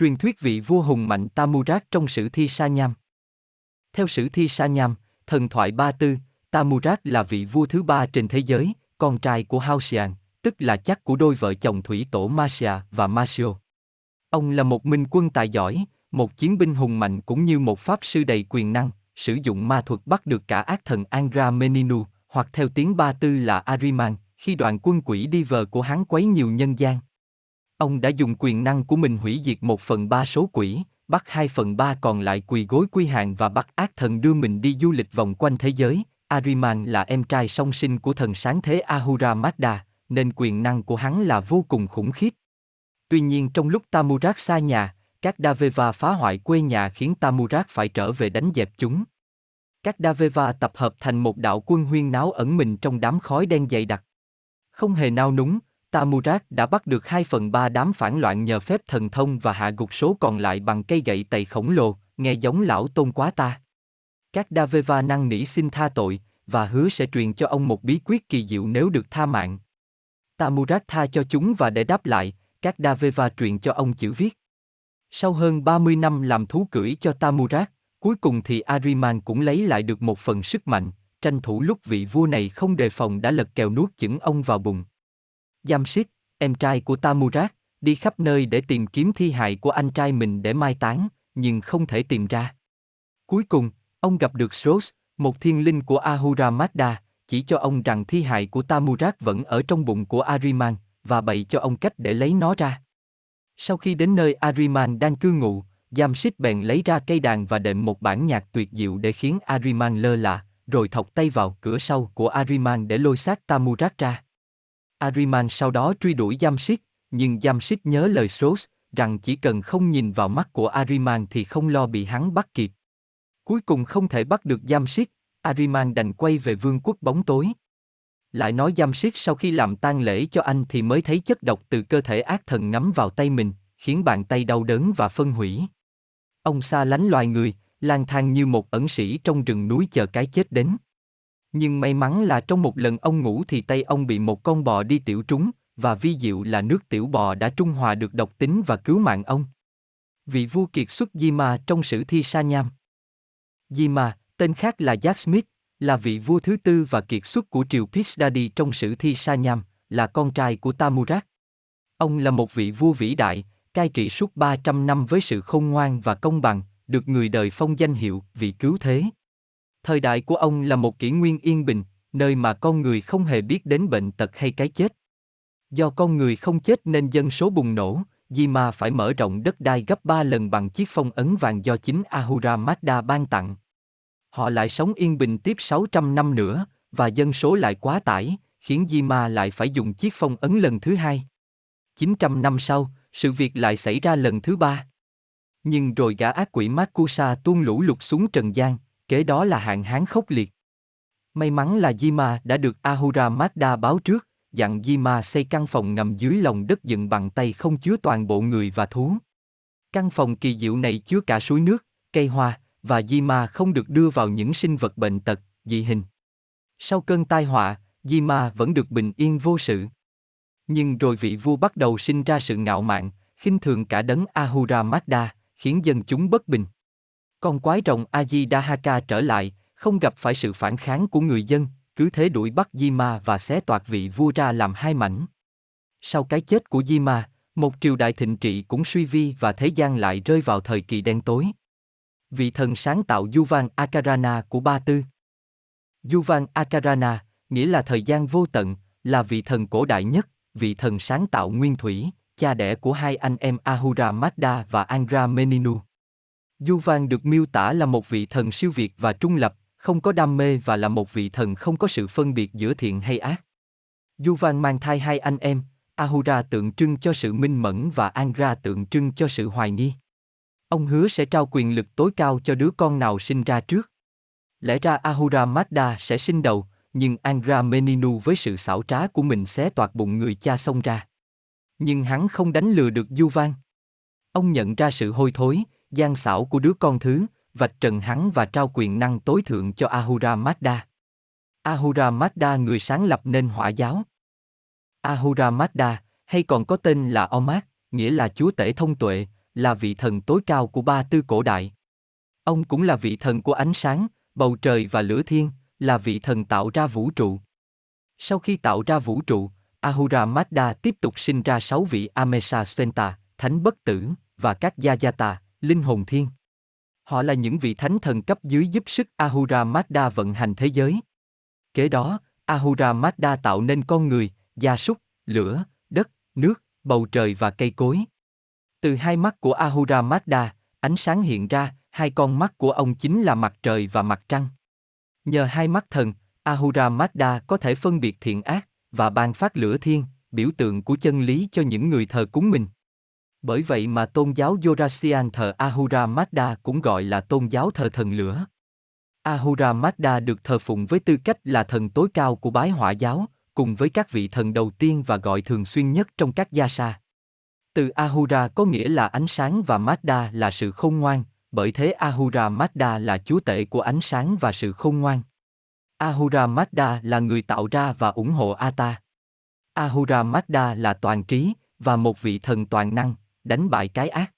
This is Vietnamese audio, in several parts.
Truyền thuyết vị vua hùng mạnh Tamurat trong sử thi Sa Nham Theo sử thi Sa Nham, thần thoại Ba Tư, Tamurat là vị vua thứ ba trên thế giới, con trai của Halcyon, tức là chắc của đôi vợ chồng thủy tổ Masia và Masio. Ông là một minh quân tài giỏi, một chiến binh hùng mạnh cũng như một pháp sư đầy quyền năng, sử dụng ma thuật bắt được cả ác thần Angra Meninu, hoặc theo tiếng Ba Tư là Ariman, khi đoàn quân quỷ đi vờ của hắn quấy nhiều nhân gian. Ông đã dùng quyền năng của mình hủy diệt một phần ba số quỷ, bắt hai phần ba còn lại quỳ gối quy hàng và bắt ác thần đưa mình đi du lịch vòng quanh thế giới. Ariman là em trai song sinh của thần sáng thế Ahura Mazda, nên quyền năng của hắn là vô cùng khủng khiếp. Tuy nhiên trong lúc Tamurak xa nhà, các Daveva phá hoại quê nhà khiến Tamurak phải trở về đánh dẹp chúng. Các Daveva tập hợp thành một đạo quân huyên náo ẩn mình trong đám khói đen dày đặc. Không hề nao núng, Tamurak đã bắt được 2 phần 3 đám phản loạn nhờ phép thần thông và hạ gục số còn lại bằng cây gậy tày khổng lồ, nghe giống lão tôn quá ta. Các Daveva năn nỉ xin tha tội, và hứa sẽ truyền cho ông một bí quyết kỳ diệu nếu được tha mạng. Tamurak tha cho chúng và để đáp lại, các Daveva truyền cho ông chữ viết. Sau hơn 30 năm làm thú cưỡi cho Tamurak, cuối cùng thì Ariman cũng lấy lại được một phần sức mạnh, tranh thủ lúc vị vua này không đề phòng đã lật kèo nuốt chửng ông vào bụng. Jamshid, em trai của Tamurat, đi khắp nơi để tìm kiếm thi hài của anh trai mình để mai táng, nhưng không thể tìm ra. Cuối cùng, ông gặp được Sros, một thiên linh của Ahura Mazda, chỉ cho ông rằng thi hài của Tamurat vẫn ở trong bụng của Ariman, và bày cho ông cách để lấy nó ra. Sau khi đến nơi Ariman đang cư ngụ, Jamshid bèn lấy ra cây đàn và đệm một bản nhạc tuyệt diệu để khiến Ariman lơ là, rồi thọc tay vào cửa sau của Ariman để lôi xác Tamurat ra. Ariman sau đó truy đuổi Jamshid, nhưng Jamshid nhớ lời Sros, rằng chỉ cần không nhìn vào mắt của Ariman thì không lo bị hắn bắt kịp. Cuối cùng không thể bắt được Jamshid, Ariman đành quay về vương quốc bóng tối. Lại nói Jamshid sau khi làm tang lễ cho anh thì mới thấy chất độc từ cơ thể ác thần ngắm vào tay mình, khiến bàn tay đau đớn và phân hủy. Ông xa lánh loài người, lang thang như một ẩn sĩ trong rừng núi chờ cái chết đến. Nhưng may mắn là trong một lần ông ngủ thì tay ông bị một con bò đi tiểu trúng, và vi diệu là nước tiểu bò đã trung hòa được độc tính và cứu mạng ông. Vị vua kiệt xuất Di Ma trong sử thi Sa Nham. Di Ma, tên khác là Jack Smith, là vị vua thứ tư và kiệt xuất của triều Pishdadi trong sử thi Sa Nham, là con trai của tamurak Ông là một vị vua vĩ đại, cai trị suốt 300 năm với sự khôn ngoan và công bằng, được người đời phong danh hiệu vị cứu thế. Thời đại của ông là một kỷ nguyên yên bình, nơi mà con người không hề biết đến bệnh tật hay cái chết. Do con người không chết nên dân số bùng nổ, Di Ma phải mở rộng đất đai gấp 3 lần bằng chiếc phong ấn vàng do chính Ahura Mazda ban tặng. Họ lại sống yên bình tiếp 600 năm nữa, và dân số lại quá tải, khiến Di Ma lại phải dùng chiếc phong ấn lần thứ hai. 900 năm sau, sự việc lại xảy ra lần thứ ba. Nhưng rồi gã ác quỷ Makusa tuôn lũ lụt xuống trần gian, kế đó là hạn hán khốc liệt. May mắn là Jima đã được Ahura Mazda báo trước, dặn Jima xây căn phòng ngầm dưới lòng đất dựng bằng tay không chứa toàn bộ người và thú. Căn phòng kỳ diệu này chứa cả suối nước, cây hoa, và Jima không được đưa vào những sinh vật bệnh tật, dị hình. Sau cơn tai họa, Jima vẫn được bình yên vô sự. Nhưng rồi vị vua bắt đầu sinh ra sự ngạo mạn, khinh thường cả đấng Ahura Mazda, khiến dân chúng bất bình. Con quái rồng Ajidahaka trở lại, không gặp phải sự phản kháng của người dân, cứ thế đuổi bắt Jima và xé toạc vị vua ra làm hai mảnh. Sau cái chết của Jima, một triều đại thịnh trị cũng suy vi và thế gian lại rơi vào thời kỳ đen tối. Vị thần sáng tạo Yuvan Akarana của Ba Tư Yuvan Akarana, nghĩa là thời gian vô tận, là vị thần cổ đại nhất, vị thần sáng tạo nguyên thủy, cha đẻ của hai anh em Ahura Mazda và Angra Meninu. Du Van được miêu tả là một vị thần siêu việt và trung lập, không có đam mê và là một vị thần không có sự phân biệt giữa thiện hay ác. Du Van mang thai hai anh em, Ahura tượng trưng cho sự minh mẫn và Angra tượng trưng cho sự hoài nghi. Ông hứa sẽ trao quyền lực tối cao cho đứa con nào sinh ra trước. Lẽ ra Ahura Mazda sẽ sinh đầu, nhưng Angra Meninu với sự xảo trá của mình xé toạc bụng người cha xông ra. Nhưng hắn không đánh lừa được Du Van. Ông nhận ra sự hôi thối, gian xảo của đứa con thứ, vạch trần hắn và trao quyền năng tối thượng cho Ahura Mazda. Ahura Mazda người sáng lập nên hỏa giáo. Ahura Mazda, hay còn có tên là Omat, nghĩa là chúa tể thông tuệ, là vị thần tối cao của ba tư cổ đại. Ông cũng là vị thần của ánh sáng, bầu trời và lửa thiên, là vị thần tạo ra vũ trụ. Sau khi tạo ra vũ trụ, Ahura Mazda tiếp tục sinh ra sáu vị Amesa Sventa, thánh bất tử, và các Yajata, linh hồn thiên. Họ là những vị thánh thần cấp dưới giúp sức Ahura Mazda vận hành thế giới. Kế đó, Ahura Mazda tạo nên con người, gia súc, lửa, đất, nước, bầu trời và cây cối. Từ hai mắt của Ahura Mazda, ánh sáng hiện ra, hai con mắt của ông chính là mặt trời và mặt trăng. Nhờ hai mắt thần, Ahura Mazda có thể phân biệt thiện ác và ban phát lửa thiên, biểu tượng của chân lý cho những người thờ cúng mình. Bởi vậy mà tôn giáo Yorasian thờ Ahura Mazda cũng gọi là tôn giáo thờ thần lửa. Ahura Mazda được thờ phụng với tư cách là thần tối cao của bái hỏa giáo, cùng với các vị thần đầu tiên và gọi thường xuyên nhất trong các gia sa. Từ Ahura có nghĩa là ánh sáng và Mazda là sự khôn ngoan, bởi thế Ahura Mazda là chúa tể của ánh sáng và sự khôn ngoan. Ahura Mazda là người tạo ra và ủng hộ Ata. Ahura Mazda là toàn trí và một vị thần toàn năng, đánh bại cái ác.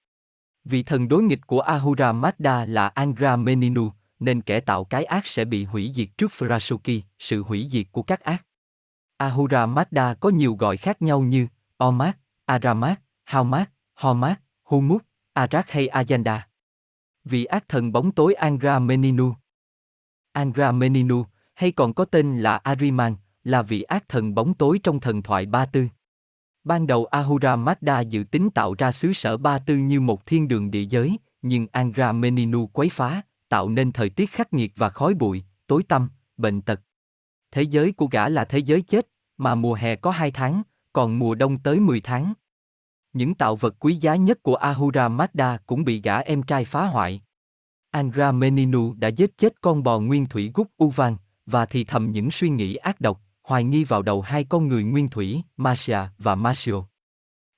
Vị thần đối nghịch của Ahura Mazda là Angra Meninu, nên kẻ tạo cái ác sẽ bị hủy diệt trước Frasuki, sự hủy diệt của các ác. Ahura Mazda có nhiều gọi khác nhau như Omat, Aramat, Haumat, Homat, Humut, Arak hay Ajanda. Vị ác thần bóng tối Angra Meninu. Angra Meninu, hay còn có tên là Ariman, là vị ác thần bóng tối trong thần thoại Ba Tư. Ban đầu Ahura Mazda dự tính tạo ra xứ sở Ba Tư như một thiên đường địa giới, nhưng Angra Meninu quấy phá, tạo nên thời tiết khắc nghiệt và khói bụi, tối tăm, bệnh tật. Thế giới của gã là thế giới chết, mà mùa hè có hai tháng, còn mùa đông tới 10 tháng. Những tạo vật quý giá nhất của Ahura Mazda cũng bị gã em trai phá hoại. Angra Meninu đã giết chết con bò nguyên thủy Gúc Uvan, và thì thầm những suy nghĩ ác độc, hoài nghi vào đầu hai con người nguyên thủy, Marcia và Marcio.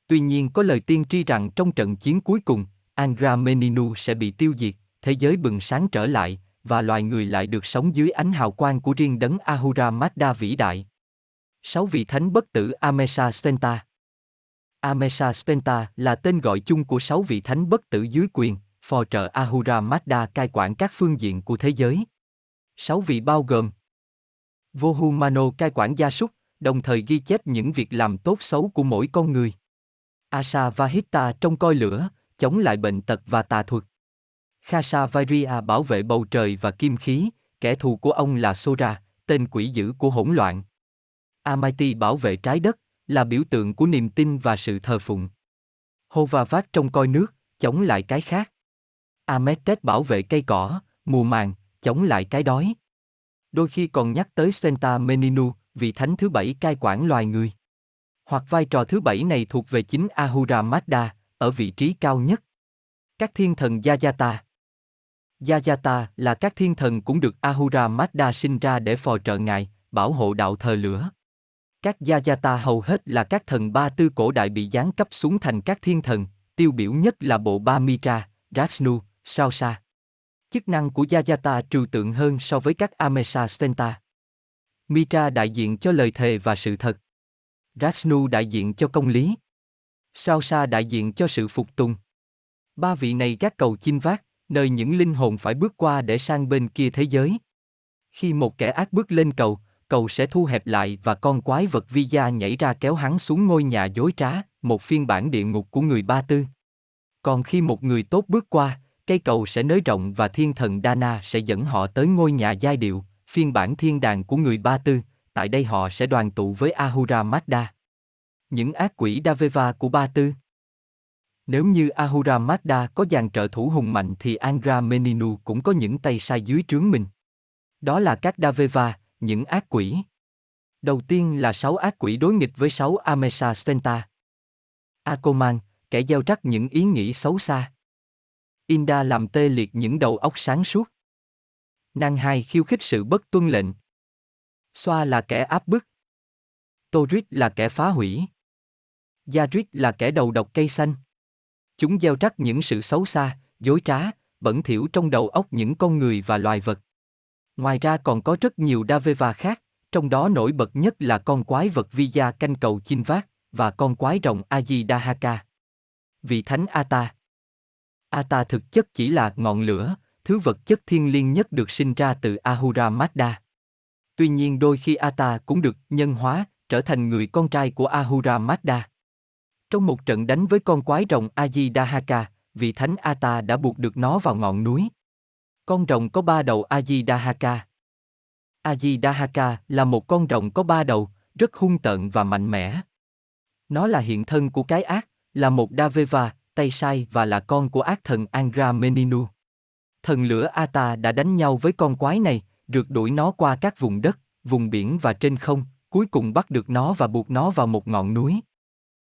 Tuy nhiên có lời tiên tri rằng trong trận chiến cuối cùng, Angra Meninu sẽ bị tiêu diệt, thế giới bừng sáng trở lại, và loài người lại được sống dưới ánh hào quang của riêng đấng Ahura Mazda vĩ đại. Sáu vị thánh bất tử Amesa Spenta Amesa Spenta là tên gọi chung của sáu vị thánh bất tử dưới quyền, phò trợ Ahura Mazda cai quản các phương diện của thế giới. Sáu vị bao gồm Vohumano cai quản gia súc, đồng thời ghi chép những việc làm tốt xấu của mỗi con người. Asa Vahita trông coi lửa, chống lại bệnh tật và tà thuật. Khasa Vairia bảo vệ bầu trời và kim khí, kẻ thù của ông là Sora, tên quỷ dữ của hỗn loạn. Amati bảo vệ trái đất, là biểu tượng của niềm tin và sự thờ phụng. Hovavat trông coi nước, chống lại cái khác. Ametet bảo vệ cây cỏ, mùa màng, chống lại cái đói. Đôi khi còn nhắc tới Sventa Meninu, vị thánh thứ bảy cai quản loài người. Hoặc vai trò thứ bảy này thuộc về chính Ahura Mazda, ở vị trí cao nhất. Các thiên thần Yajata Yajata là các thiên thần cũng được Ahura Mazda sinh ra để phò trợ ngài, bảo hộ đạo thờ lửa. Các Yajata hầu hết là các thần ba tư cổ đại bị giáng cấp xuống thành các thiên thần, tiêu biểu nhất là bộ ba Mitra, Rashnu, Sausa. Chức năng của Yajata trừu tượng hơn so với các Amesa Sventa. Mitra đại diện cho lời thề và sự thật. Rashnu đại diện cho công lý. Sausa đại diện cho sự phục tùng. Ba vị này gác cầu chinh vác, nơi những linh hồn phải bước qua để sang bên kia thế giới. Khi một kẻ ác bước lên cầu, cầu sẽ thu hẹp lại và con quái vật vi gia nhảy ra kéo hắn xuống ngôi nhà dối trá, một phiên bản địa ngục của người Ba Tư. Còn khi một người tốt bước qua, cây cầu sẽ nới rộng và thiên thần Dana sẽ dẫn họ tới ngôi nhà giai điệu, phiên bản thiên đàng của người Ba Tư, tại đây họ sẽ đoàn tụ với Ahura Mazda. Những ác quỷ Daveva của Ba Tư Nếu như Ahura Mazda có dàn trợ thủ hùng mạnh thì Angra Meninu cũng có những tay sai dưới trướng mình. Đó là các Daveva, những ác quỷ. Đầu tiên là sáu ác quỷ đối nghịch với sáu Amesa Stenta. Akoman, kẻ gieo rắc những ý nghĩ xấu xa. Inda làm tê liệt những đầu óc sáng suốt. Nàng hai khiêu khích sự bất tuân lệnh. Xoa là kẻ áp bức. Torit là kẻ phá hủy. Yarit là kẻ đầu độc cây xanh. Chúng gieo rắc những sự xấu xa, dối trá, bẩn thỉu trong đầu óc những con người và loài vật. Ngoài ra còn có rất nhiều Daveva khác, trong đó nổi bật nhất là con quái vật Vija canh cầu chinh vác, và con quái rồng Ajidahaka. Vị thánh Ata Ata thực chất chỉ là ngọn lửa, thứ vật chất thiên liêng nhất được sinh ra từ Ahura Mazda. Tuy nhiên đôi khi Ata cũng được nhân hóa, trở thành người con trai của Ahura Mazda. Trong một trận đánh với con quái rồng Ajidahaka, vị thánh Ata đã buộc được nó vào ngọn núi. Con rồng có ba đầu Ajidahaka. Ajidahaka là một con rồng có ba đầu, rất hung tợn và mạnh mẽ. Nó là hiện thân của cái ác, là một Daveva, tay sai và là con của ác thần Angra Meninu. Thần lửa Ata đã đánh nhau với con quái này, rượt đuổi nó qua các vùng đất, vùng biển và trên không, cuối cùng bắt được nó và buộc nó vào một ngọn núi.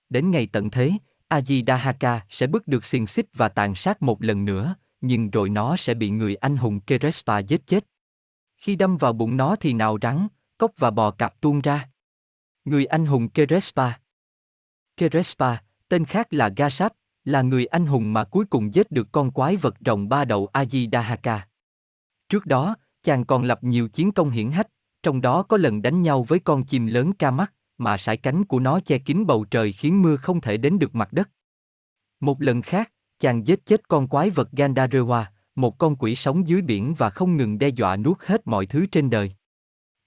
Đến ngày tận thế, Ajidahaka sẽ bước được xiềng xích và tàn sát một lần nữa, nhưng rồi nó sẽ bị người anh hùng Kerespa giết chết. Khi đâm vào bụng nó thì nào rắn, cốc và bò cạp tuôn ra. Người anh hùng Kerespa Kerespa, tên khác là Gasap, là người anh hùng mà cuối cùng giết được con quái vật rồng ba đầu Ajidahaka. Trước đó, chàng còn lập nhiều chiến công hiển hách, trong đó có lần đánh nhau với con chim lớn ca mắt, mà sải cánh của nó che kín bầu trời khiến mưa không thể đến được mặt đất. Một lần khác, chàng giết chết con quái vật Gandarewa, một con quỷ sống dưới biển và không ngừng đe dọa nuốt hết mọi thứ trên đời.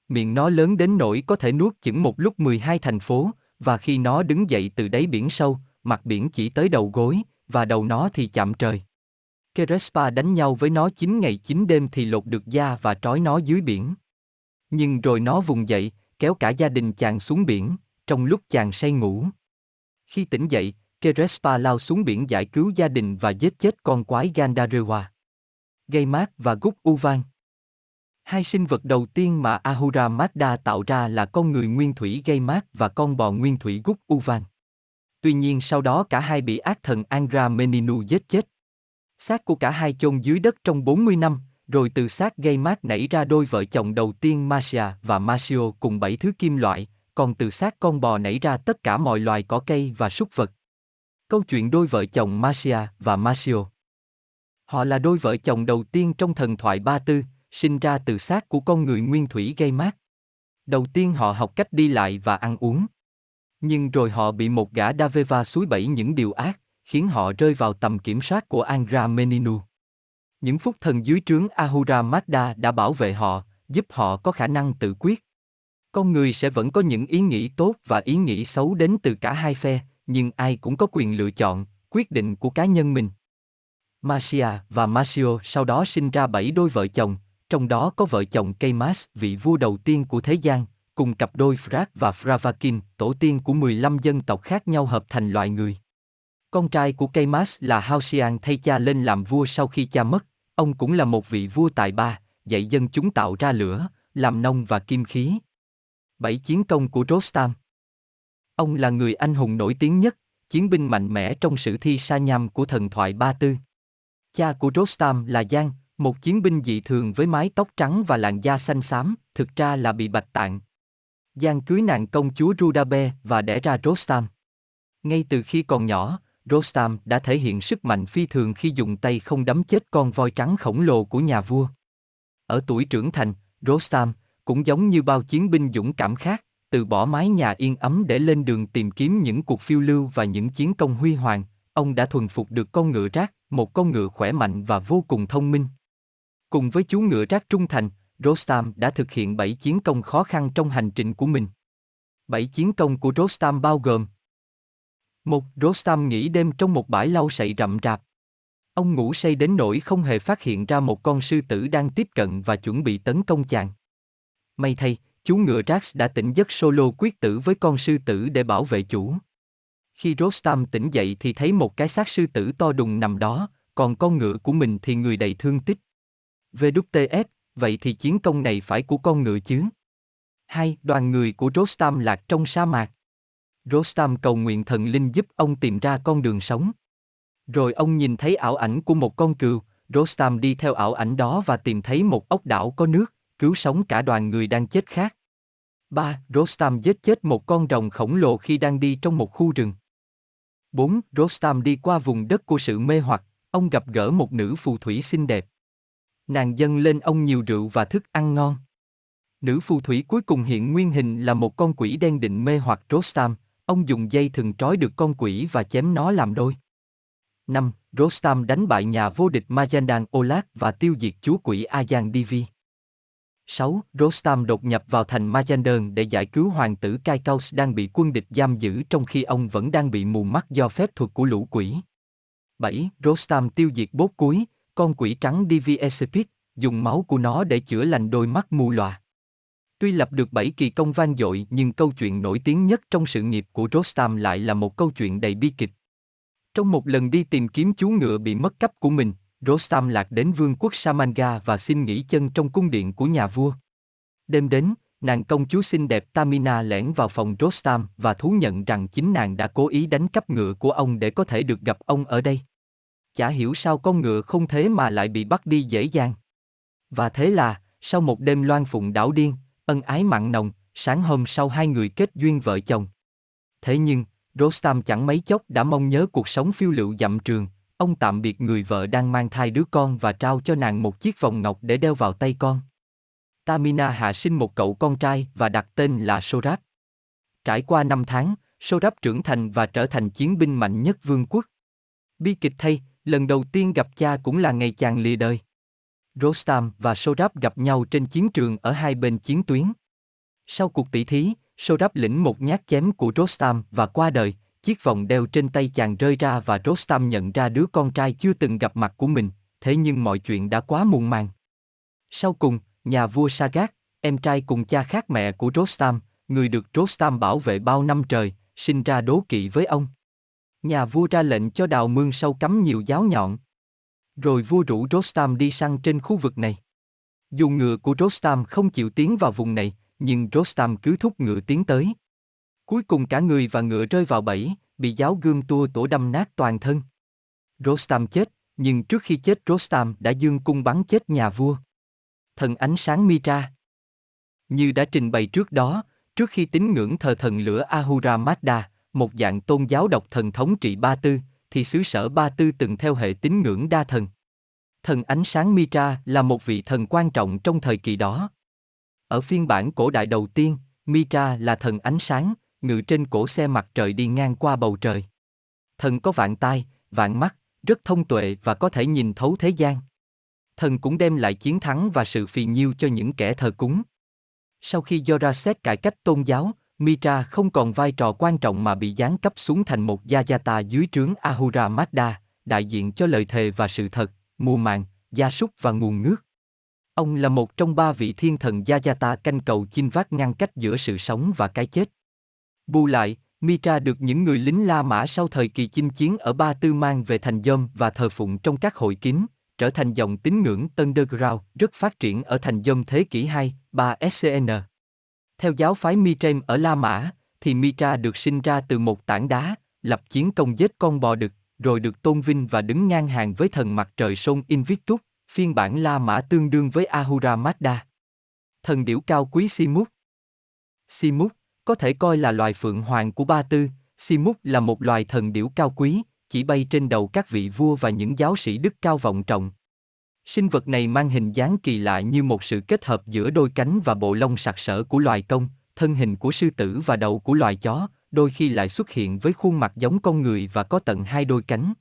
Miệng nó lớn đến nỗi có thể nuốt chửng một lúc 12 thành phố, và khi nó đứng dậy từ đáy biển sâu, mặt biển chỉ tới đầu gối, và đầu nó thì chạm trời. Kerespa đánh nhau với nó 9 ngày 9 đêm thì lột được da và trói nó dưới biển. Nhưng rồi nó vùng dậy, kéo cả gia đình chàng xuống biển, trong lúc chàng say ngủ. Khi tỉnh dậy, Kerespa lao xuống biển giải cứu gia đình và giết chết con quái Gandarewa. Gaymat và Gúc Uvan. Hai sinh vật đầu tiên mà Ahura Mazda tạo ra là con người nguyên thủy Gaymat và con bò nguyên thủy Gúc Uvan. Tuy nhiên sau đó cả hai bị ác thần Angra Meninu giết chết. Xác của cả hai chôn dưới đất trong 40 năm, rồi từ xác gây mát nảy ra đôi vợ chồng đầu tiên Marcia và Marcio cùng bảy thứ kim loại, còn từ xác con bò nảy ra tất cả mọi loài cỏ cây và súc vật. Câu chuyện đôi vợ chồng Marcia và Marcio Họ là đôi vợ chồng đầu tiên trong thần thoại Ba Tư, sinh ra từ xác của con người nguyên thủy gây mát. Đầu tiên họ học cách đi lại và ăn uống. Nhưng rồi họ bị một gã Daveva suối bẫy những điều ác, khiến họ rơi vào tầm kiểm soát của Angra Meninu. Những phúc thần dưới trướng Ahura Mazda đã bảo vệ họ, giúp họ có khả năng tự quyết. Con người sẽ vẫn có những ý nghĩ tốt và ý nghĩ xấu đến từ cả hai phe, nhưng ai cũng có quyền lựa chọn, quyết định của cá nhân mình. Marcia và Marcio sau đó sinh ra bảy đôi vợ chồng, trong đó có vợ chồng Keymas, vị vua đầu tiên của thế gian, cùng cặp đôi Frak và Fravakin, tổ tiên của 15 dân tộc khác nhau hợp thành loài người. Con trai của Kaymas là Hausian thay cha lên làm vua sau khi cha mất, ông cũng là một vị vua tài ba, dạy dân chúng tạo ra lửa, làm nông và kim khí. Bảy chiến công của Rostam Ông là người anh hùng nổi tiếng nhất, chiến binh mạnh mẽ trong sử thi sa nham của thần thoại Ba Tư. Cha của Rostam là Giang, một chiến binh dị thường với mái tóc trắng và làn da xanh xám, thực ra là bị bạch tạng. Giang cưới nàng công chúa Rudabe và đẻ ra Rostam. Ngay từ khi còn nhỏ, Rostam đã thể hiện sức mạnh phi thường khi dùng tay không đấm chết con voi trắng khổng lồ của nhà vua. Ở tuổi trưởng thành, Rostam, cũng giống như bao chiến binh dũng cảm khác, từ bỏ mái nhà yên ấm để lên đường tìm kiếm những cuộc phiêu lưu và những chiến công huy hoàng, ông đã thuần phục được con ngựa rác, một con ngựa khỏe mạnh và vô cùng thông minh. Cùng với chú ngựa rác trung thành, Rostam đã thực hiện 7 chiến công khó khăn trong hành trình của mình. 7 chiến công của Rostam bao gồm một Rostam nghỉ đêm trong một bãi lau sậy rậm rạp. Ông ngủ say đến nỗi không hề phát hiện ra một con sư tử đang tiếp cận và chuẩn bị tấn công chàng. May thay, chú ngựa Rax đã tỉnh giấc solo quyết tử với con sư tử để bảo vệ chủ. Khi Rostam tỉnh dậy thì thấy một cái xác sư tử to đùng nằm đó, còn con ngựa của mình thì người đầy thương tích. VWTF, vậy thì chiến công này phải của con ngựa chứ? Hai, đoàn người của Rostam lạc trong sa mạc. Rostam cầu nguyện thần linh giúp ông tìm ra con đường sống. Rồi ông nhìn thấy ảo ảnh của một con cừu, Rostam đi theo ảo ảnh đó và tìm thấy một ốc đảo có nước, cứu sống cả đoàn người đang chết khác. 3. Rostam giết chết một con rồng khổng lồ khi đang đi trong một khu rừng. 4. Rostam đi qua vùng đất của sự mê hoặc, ông gặp gỡ một nữ phù thủy xinh đẹp. Nàng dâng lên ông nhiều rượu và thức ăn ngon. Nữ phù thủy cuối cùng hiện nguyên hình là một con quỷ đen định mê hoặc Rostam, ông dùng dây thừng trói được con quỷ và chém nó làm đôi. Năm, Rostam đánh bại nhà vô địch Majandan Olat và tiêu diệt chúa quỷ Ajan Divi. 6. Rostam đột nhập vào thành Majandan để giải cứu hoàng tử Kaikaus đang bị quân địch giam giữ trong khi ông vẫn đang bị mù mắt do phép thuật của lũ quỷ. 7. Rostam tiêu diệt bốt cuối, con quỷ trắng Divi dùng máu của nó để chữa lành đôi mắt mù lòa. Tuy lập được 7 kỳ công vang dội nhưng câu chuyện nổi tiếng nhất trong sự nghiệp của Rostam lại là một câu chuyện đầy bi kịch. Trong một lần đi tìm kiếm chú ngựa bị mất cắp của mình, Rostam lạc đến vương quốc Samanga và xin nghỉ chân trong cung điện của nhà vua. Đêm đến, nàng công chúa xinh đẹp Tamina lẻn vào phòng Rostam và thú nhận rằng chính nàng đã cố ý đánh cắp ngựa của ông để có thể được gặp ông ở đây. Chả hiểu sao con ngựa không thế mà lại bị bắt đi dễ dàng. Và thế là, sau một đêm loan phụng đảo điên, ân ái mặn nồng, sáng hôm sau hai người kết duyên vợ chồng. Thế nhưng, Rostam chẳng mấy chốc đã mong nhớ cuộc sống phiêu lưu dặm trường, ông tạm biệt người vợ đang mang thai đứa con và trao cho nàng một chiếc vòng ngọc để đeo vào tay con. Tamina hạ sinh một cậu con trai và đặt tên là Sorab. Trải qua năm tháng, Sorab trưởng thành và trở thành chiến binh mạnh nhất vương quốc. Bi kịch thay, lần đầu tiên gặp cha cũng là ngày chàng lìa đời. Rostam và Sorab gặp nhau trên chiến trường ở hai bên chiến tuyến. Sau cuộc tỷ thí, Sorab lĩnh một nhát chém của Rostam và qua đời, chiếc vòng đeo trên tay chàng rơi ra và Rostam nhận ra đứa con trai chưa từng gặp mặt của mình, thế nhưng mọi chuyện đã quá muộn màng. Sau cùng, nhà vua Sagat, em trai cùng cha khác mẹ của Rostam, người được Rostam bảo vệ bao năm trời, sinh ra đố kỵ với ông. Nhà vua ra lệnh cho đào mương sâu cắm nhiều giáo nhọn. Rồi vua rủ Rostam đi săn trên khu vực này. Dù ngựa của Rostam không chịu tiến vào vùng này, nhưng Rostam cứ thúc ngựa tiến tới. Cuối cùng cả người và ngựa rơi vào bẫy, bị giáo gươm tua tổ đâm nát toàn thân. Rostam chết, nhưng trước khi chết Rostam đã dương cung bắn chết nhà vua. Thần ánh sáng Mitra Như đã trình bày trước đó, trước khi tín ngưỡng thờ thần lửa Ahura Mazda, một dạng tôn giáo độc thần thống trị Ba Tư, thì xứ sở Ba Tư từng theo hệ tín ngưỡng đa thần. Thần ánh sáng Mitra là một vị thần quan trọng trong thời kỳ đó. Ở phiên bản cổ đại đầu tiên, Mitra là thần ánh sáng, ngự trên cổ xe mặt trời đi ngang qua bầu trời. Thần có vạn tai, vạn mắt, rất thông tuệ và có thể nhìn thấu thế gian. Thần cũng đem lại chiến thắng và sự phì nhiêu cho những kẻ thờ cúng. Sau khi Joraset cải cách tôn giáo, Mitra không còn vai trò quan trọng mà bị giáng cấp xuống thành một Yajata dưới trướng Ahura Mazda, đại diện cho lời thề và sự thật, mùa màng, gia súc và nguồn nước. Ông là một trong ba vị thiên thần Yajata canh cầu chinh vác ngăn cách giữa sự sống và cái chết. Bù lại, Mitra được những người lính La Mã sau thời kỳ chinh chiến ở Ba Tư mang về thành Dôm và thờ phụng trong các hội kín, trở thành dòng tín ngưỡng Underground rất phát triển ở thành Dôm thế kỷ 2, 3 SCN. Theo giáo phái Mitrem ở La Mã, thì Mitra được sinh ra từ một tảng đá, lập chiến công giết con bò đực, rồi được tôn vinh và đứng ngang hàng với thần mặt trời sông Invictus, phiên bản La Mã tương đương với Ahura Mazda. Thần điểu cao quý Simut Simut, có thể coi là loài phượng hoàng của Ba Tư, Simut là một loài thần điểu cao quý, chỉ bay trên đầu các vị vua và những giáo sĩ đức cao vọng trọng. Sinh vật này mang hình dáng kỳ lạ như một sự kết hợp giữa đôi cánh và bộ lông sặc sỡ của loài công, thân hình của sư tử và đầu của loài chó, đôi khi lại xuất hiện với khuôn mặt giống con người và có tận hai đôi cánh.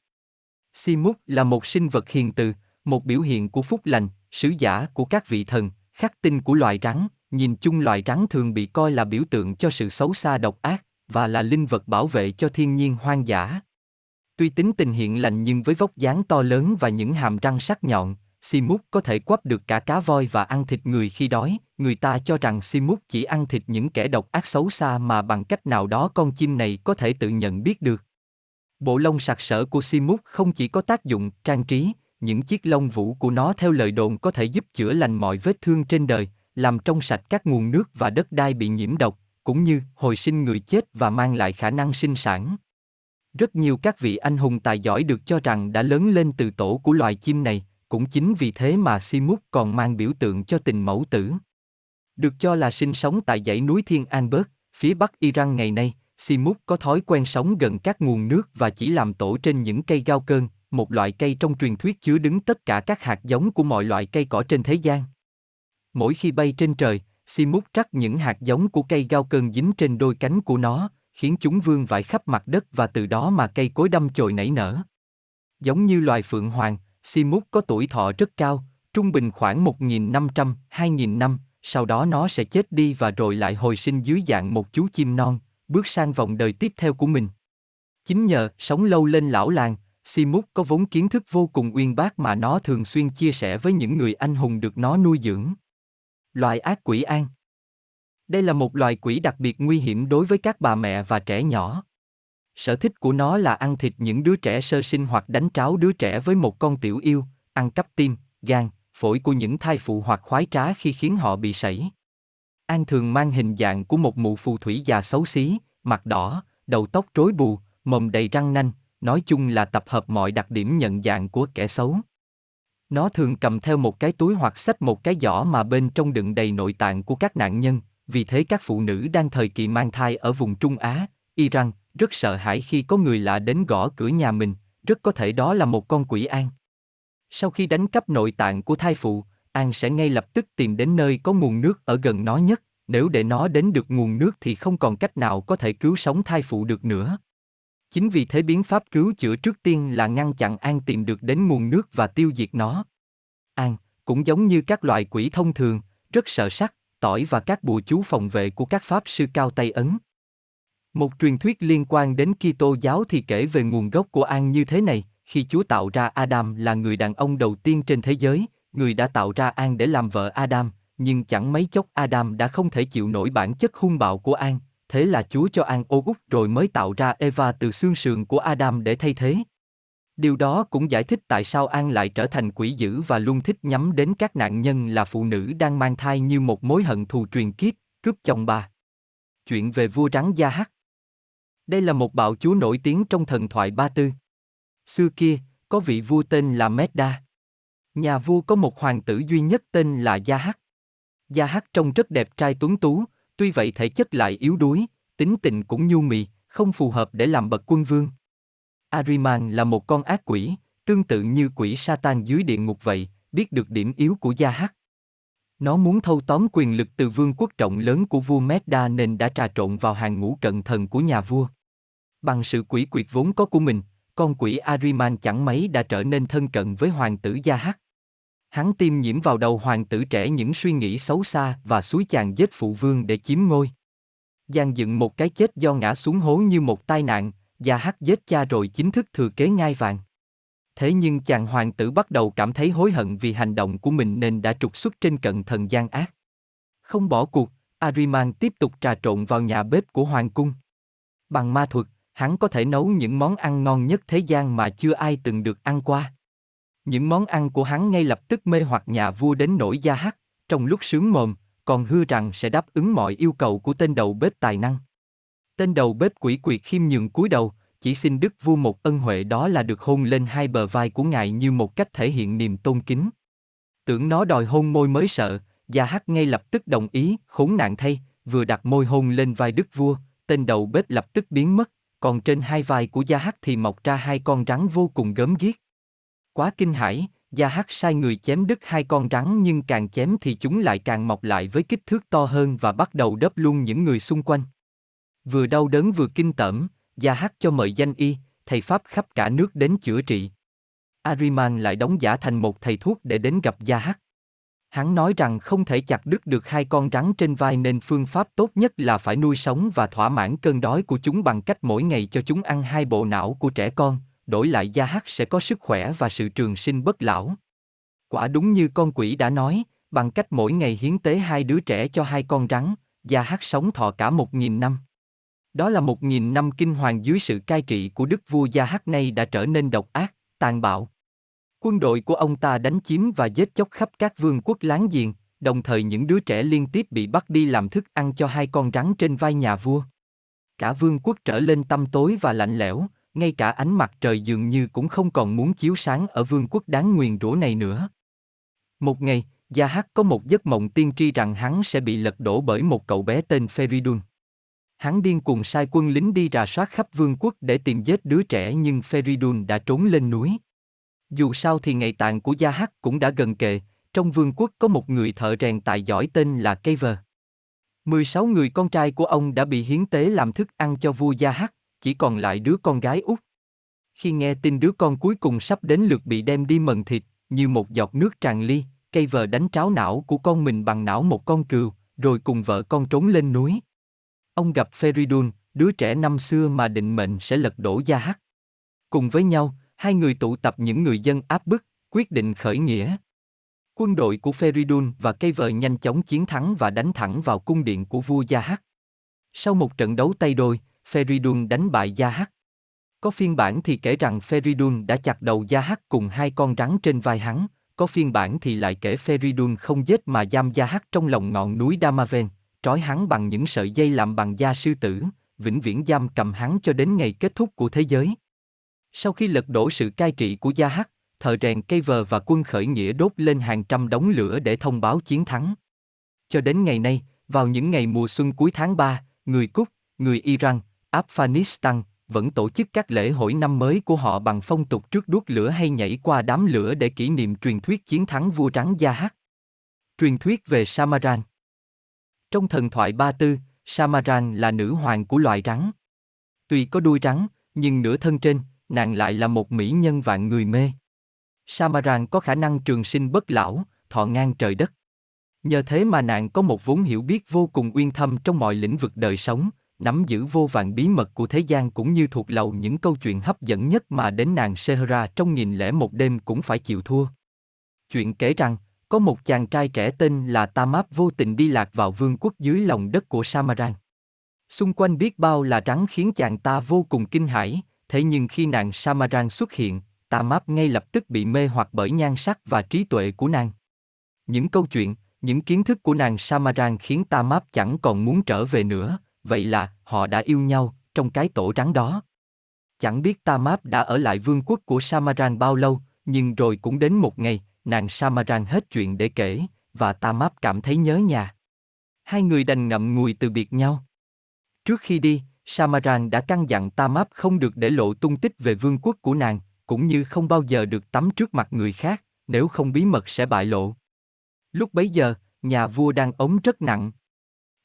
Simuk là một sinh vật hiền từ, một biểu hiện của phúc lành, sứ giả của các vị thần, khắc tinh của loài rắn, nhìn chung loài rắn thường bị coi là biểu tượng cho sự xấu xa độc ác, và là linh vật bảo vệ cho thiên nhiên hoang dã. Tuy tính tình hiện lành nhưng với vóc dáng to lớn và những hàm răng sắc nhọn, Simut có thể quắp được cả cá voi và ăn thịt người khi đói, người ta cho rằng Simut chỉ ăn thịt những kẻ độc ác xấu xa mà bằng cách nào đó con chim này có thể tự nhận biết được. Bộ lông sặc sỡ của Simut không chỉ có tác dụng trang trí, những chiếc lông vũ của nó theo lời đồn có thể giúp chữa lành mọi vết thương trên đời, làm trong sạch các nguồn nước và đất đai bị nhiễm độc, cũng như hồi sinh người chết và mang lại khả năng sinh sản. Rất nhiều các vị anh hùng tài giỏi được cho rằng đã lớn lên từ tổ của loài chim này, cũng chính vì thế mà Simut còn mang biểu tượng cho tình mẫu tử. Được cho là sinh sống tại dãy núi Thiên Anberg, phía bắc Iran ngày nay, Simut có thói quen sống gần các nguồn nước và chỉ làm tổ trên những cây gao cơn, một loại cây trong truyền thuyết chứa đứng tất cả các hạt giống của mọi loại cây cỏ trên thế gian. Mỗi khi bay trên trời, Simut trắc những hạt giống của cây gao cơn dính trên đôi cánh của nó, khiến chúng vương vãi khắp mặt đất và từ đó mà cây cối đâm chồi nảy nở. Giống như loài phượng hoàng, Simut có tuổi thọ rất cao, trung bình khoảng 1.500, 2.000 năm, sau đó nó sẽ chết đi và rồi lại hồi sinh dưới dạng một chú chim non, bước sang vòng đời tiếp theo của mình. Chính nhờ sống lâu lên lão làng, Simut có vốn kiến thức vô cùng uyên bác mà nó thường xuyên chia sẻ với những người anh hùng được nó nuôi dưỡng. Loài ác quỷ an Đây là một loài quỷ đặc biệt nguy hiểm đối với các bà mẹ và trẻ nhỏ. Sở thích của nó là ăn thịt những đứa trẻ sơ sinh hoặc đánh tráo đứa trẻ với một con tiểu yêu, ăn cắp tim, gan, phổi của những thai phụ hoặc khoái trá khi khiến họ bị sảy. An thường mang hình dạng của một mụ phù thủy già xấu xí, mặt đỏ, đầu tóc rối bù, mồm đầy răng nanh, nói chung là tập hợp mọi đặc điểm nhận dạng của kẻ xấu. Nó thường cầm theo một cái túi hoặc xách một cái giỏ mà bên trong đựng đầy nội tạng của các nạn nhân, vì thế các phụ nữ đang thời kỳ mang thai ở vùng Trung Á, Iran, rất sợ hãi khi có người lạ đến gõ cửa nhà mình, rất có thể đó là một con quỷ an. Sau khi đánh cắp nội tạng của thai phụ, An sẽ ngay lập tức tìm đến nơi có nguồn nước ở gần nó nhất, nếu để nó đến được nguồn nước thì không còn cách nào có thể cứu sống thai phụ được nữa. Chính vì thế biến pháp cứu chữa trước tiên là ngăn chặn An tìm được đến nguồn nước và tiêu diệt nó. An, cũng giống như các loại quỷ thông thường, rất sợ sắt, tỏi và các bùa chú phòng vệ của các pháp sư cao tay Ấn. Một truyền thuyết liên quan đến Kitô giáo thì kể về nguồn gốc của An như thế này, khi Chúa tạo ra Adam là người đàn ông đầu tiên trên thế giới, người đã tạo ra An để làm vợ Adam, nhưng chẳng mấy chốc Adam đã không thể chịu nổi bản chất hung bạo của An, thế là Chúa cho An ô út rồi mới tạo ra Eva từ xương sườn của Adam để thay thế. Điều đó cũng giải thích tại sao An lại trở thành quỷ dữ và luôn thích nhắm đến các nạn nhân là phụ nữ đang mang thai như một mối hận thù truyền kiếp, cướp chồng bà. Chuyện về vua rắn Gia Hắc đây là một bạo chúa nổi tiếng trong thần thoại Ba Tư. Xưa kia, có vị vua tên là Medda. Nhà vua có một hoàng tử duy nhất tên là Gia Hắc. Gia Hắc trông rất đẹp trai tuấn tú, tuy vậy thể chất lại yếu đuối, tính tình cũng nhu mì, không phù hợp để làm bậc quân vương. Ariman là một con ác quỷ, tương tự như quỷ Satan dưới địa ngục vậy, biết được điểm yếu của Gia Hắc. Nó muốn thâu tóm quyền lực từ vương quốc rộng lớn của vua Medda nên đã trà trộn vào hàng ngũ cận thần của nhà vua. Bằng sự quỷ quyệt vốn có của mình, con quỷ Ariman chẳng mấy đã trở nên thân cận với hoàng tử Gia Hắc. Hắn tiêm nhiễm vào đầu hoàng tử trẻ những suy nghĩ xấu xa và suối chàng giết phụ vương để chiếm ngôi. Giang dựng một cái chết do ngã xuống hố như một tai nạn, Gia Hắc giết cha rồi chính thức thừa kế ngai vàng. Thế nhưng chàng hoàng tử bắt đầu cảm thấy hối hận vì hành động của mình nên đã trục xuất trên cận thần gian ác. Không bỏ cuộc, Ariman tiếp tục trà trộn vào nhà bếp của hoàng cung. Bằng ma thuật, hắn có thể nấu những món ăn ngon nhất thế gian mà chưa ai từng được ăn qua. Những món ăn của hắn ngay lập tức mê hoặc nhà vua đến nỗi da hắc trong lúc sướng mồm, còn hứa rằng sẽ đáp ứng mọi yêu cầu của tên đầu bếp tài năng. Tên đầu bếp quỷ quyệt khiêm nhường cúi đầu, chỉ xin đức vua một ân huệ đó là được hôn lên hai bờ vai của ngài như một cách thể hiện niềm tôn kính. Tưởng nó đòi hôn môi mới sợ, Gia Hắc ngay lập tức đồng ý, khốn nạn thay, vừa đặt môi hôn lên vai đức vua, tên đầu bếp lập tức biến mất, còn trên hai vai của Gia Hắc thì mọc ra hai con rắn vô cùng gớm ghiếc. Quá kinh hãi, Gia Hắc sai người chém đứt hai con rắn nhưng càng chém thì chúng lại càng mọc lại với kích thước to hơn và bắt đầu đớp luôn những người xung quanh. Vừa đau đớn vừa kinh tởm, Gia Hắc cho mời danh y, thầy Pháp khắp cả nước đến chữa trị. Ariman lại đóng giả thành một thầy thuốc để đến gặp Gia Hắc. Hắn nói rằng không thể chặt đứt được hai con rắn trên vai nên phương pháp tốt nhất là phải nuôi sống và thỏa mãn cơn đói của chúng bằng cách mỗi ngày cho chúng ăn hai bộ não của trẻ con, đổi lại Gia Hắc sẽ có sức khỏe và sự trường sinh bất lão. Quả đúng như con quỷ đã nói, bằng cách mỗi ngày hiến tế hai đứa trẻ cho hai con rắn, Gia Hắc sống thọ cả một nghìn năm. Đó là một nghìn năm kinh hoàng dưới sự cai trị của đức vua Gia Hắc nay đã trở nên độc ác, tàn bạo. Quân đội của ông ta đánh chiếm và giết chóc khắp các vương quốc láng giềng, đồng thời những đứa trẻ liên tiếp bị bắt đi làm thức ăn cho hai con rắn trên vai nhà vua. Cả vương quốc trở lên tăm tối và lạnh lẽo, ngay cả ánh mặt trời dường như cũng không còn muốn chiếu sáng ở vương quốc đáng nguyền rủa này nữa. Một ngày, Gia Hắc có một giấc mộng tiên tri rằng hắn sẽ bị lật đổ bởi một cậu bé tên Feridun. Hắn điên cuồng sai quân lính đi rà soát khắp vương quốc để tìm giết đứa trẻ nhưng Feridun đã trốn lên núi. Dù sao thì ngày tàn của Gia Hắc cũng đã gần kề, trong vương quốc có một người thợ rèn tài giỏi tên là Caver. 16 người con trai của ông đã bị hiến tế làm thức ăn cho vua Gia Hắc, chỉ còn lại đứa con gái út. Khi nghe tin đứa con cuối cùng sắp đến lượt bị đem đi mần thịt, như một giọt nước tràn ly, cây đánh tráo não của con mình bằng não một con cừu, rồi cùng vợ con trốn lên núi. Ông gặp Feridun, đứa trẻ năm xưa mà định mệnh sẽ lật đổ Gia Hắc. Cùng với nhau, hai người tụ tập những người dân áp bức, quyết định khởi nghĩa. Quân đội của Feridun và cây vợ nhanh chóng chiến thắng và đánh thẳng vào cung điện của vua Gia Hắc. Sau một trận đấu tay đôi, Feridun đánh bại Gia Hắc. Có phiên bản thì kể rằng Feridun đã chặt đầu Gia Hắc cùng hai con rắn trên vai hắn, có phiên bản thì lại kể Feridun không giết mà giam Gia Hắc trong lòng ngọn núi Damaven, trói hắn bằng những sợi dây làm bằng da sư tử, vĩnh viễn giam cầm hắn cho đến ngày kết thúc của thế giới. Sau khi lật đổ sự cai trị của Gia Hắc, thợ rèn cây vờ và quân khởi nghĩa đốt lên hàng trăm đống lửa để thông báo chiến thắng. Cho đến ngày nay, vào những ngày mùa xuân cuối tháng 3, người Cúc, người Iran, Afghanistan vẫn tổ chức các lễ hội năm mới của họ bằng phong tục trước đuốc lửa hay nhảy qua đám lửa để kỷ niệm truyền thuyết chiến thắng vua trắng Gia Hắc. Truyền thuyết về Samaran trong thần thoại Ba Tư, Samaran là nữ hoàng của loài rắn. Tuy có đuôi rắn, nhưng nửa thân trên, nàng lại là một mỹ nhân vạn người mê. Samaran có khả năng trường sinh bất lão, thọ ngang trời đất. Nhờ thế mà nàng có một vốn hiểu biết vô cùng uyên thâm trong mọi lĩnh vực đời sống, nắm giữ vô vàng bí mật của thế gian cũng như thuộc lầu những câu chuyện hấp dẫn nhất mà đến nàng Sehra trong nghìn lẻ một đêm cũng phải chịu thua. Chuyện kể rằng, có một chàng trai trẻ tên là Tamap vô tình đi lạc vào vương quốc dưới lòng đất của Samaran. Xung quanh biết bao là rắn khiến chàng ta vô cùng kinh hãi, thế nhưng khi nàng Samaran xuất hiện, Tamap ngay lập tức bị mê hoặc bởi nhan sắc và trí tuệ của nàng. Những câu chuyện, những kiến thức của nàng Samaran khiến Tamap chẳng còn muốn trở về nữa, vậy là họ đã yêu nhau trong cái tổ rắn đó. Chẳng biết Tamap đã ở lại vương quốc của Samaran bao lâu, nhưng rồi cũng đến một ngày, nàng Samaran hết chuyện để kể, và Tamap cảm thấy nhớ nhà. Hai người đành ngậm ngùi từ biệt nhau. Trước khi đi, Samaran đã căn dặn Tamap không được để lộ tung tích về vương quốc của nàng, cũng như không bao giờ được tắm trước mặt người khác, nếu không bí mật sẽ bại lộ. Lúc bấy giờ, nhà vua đang ống rất nặng.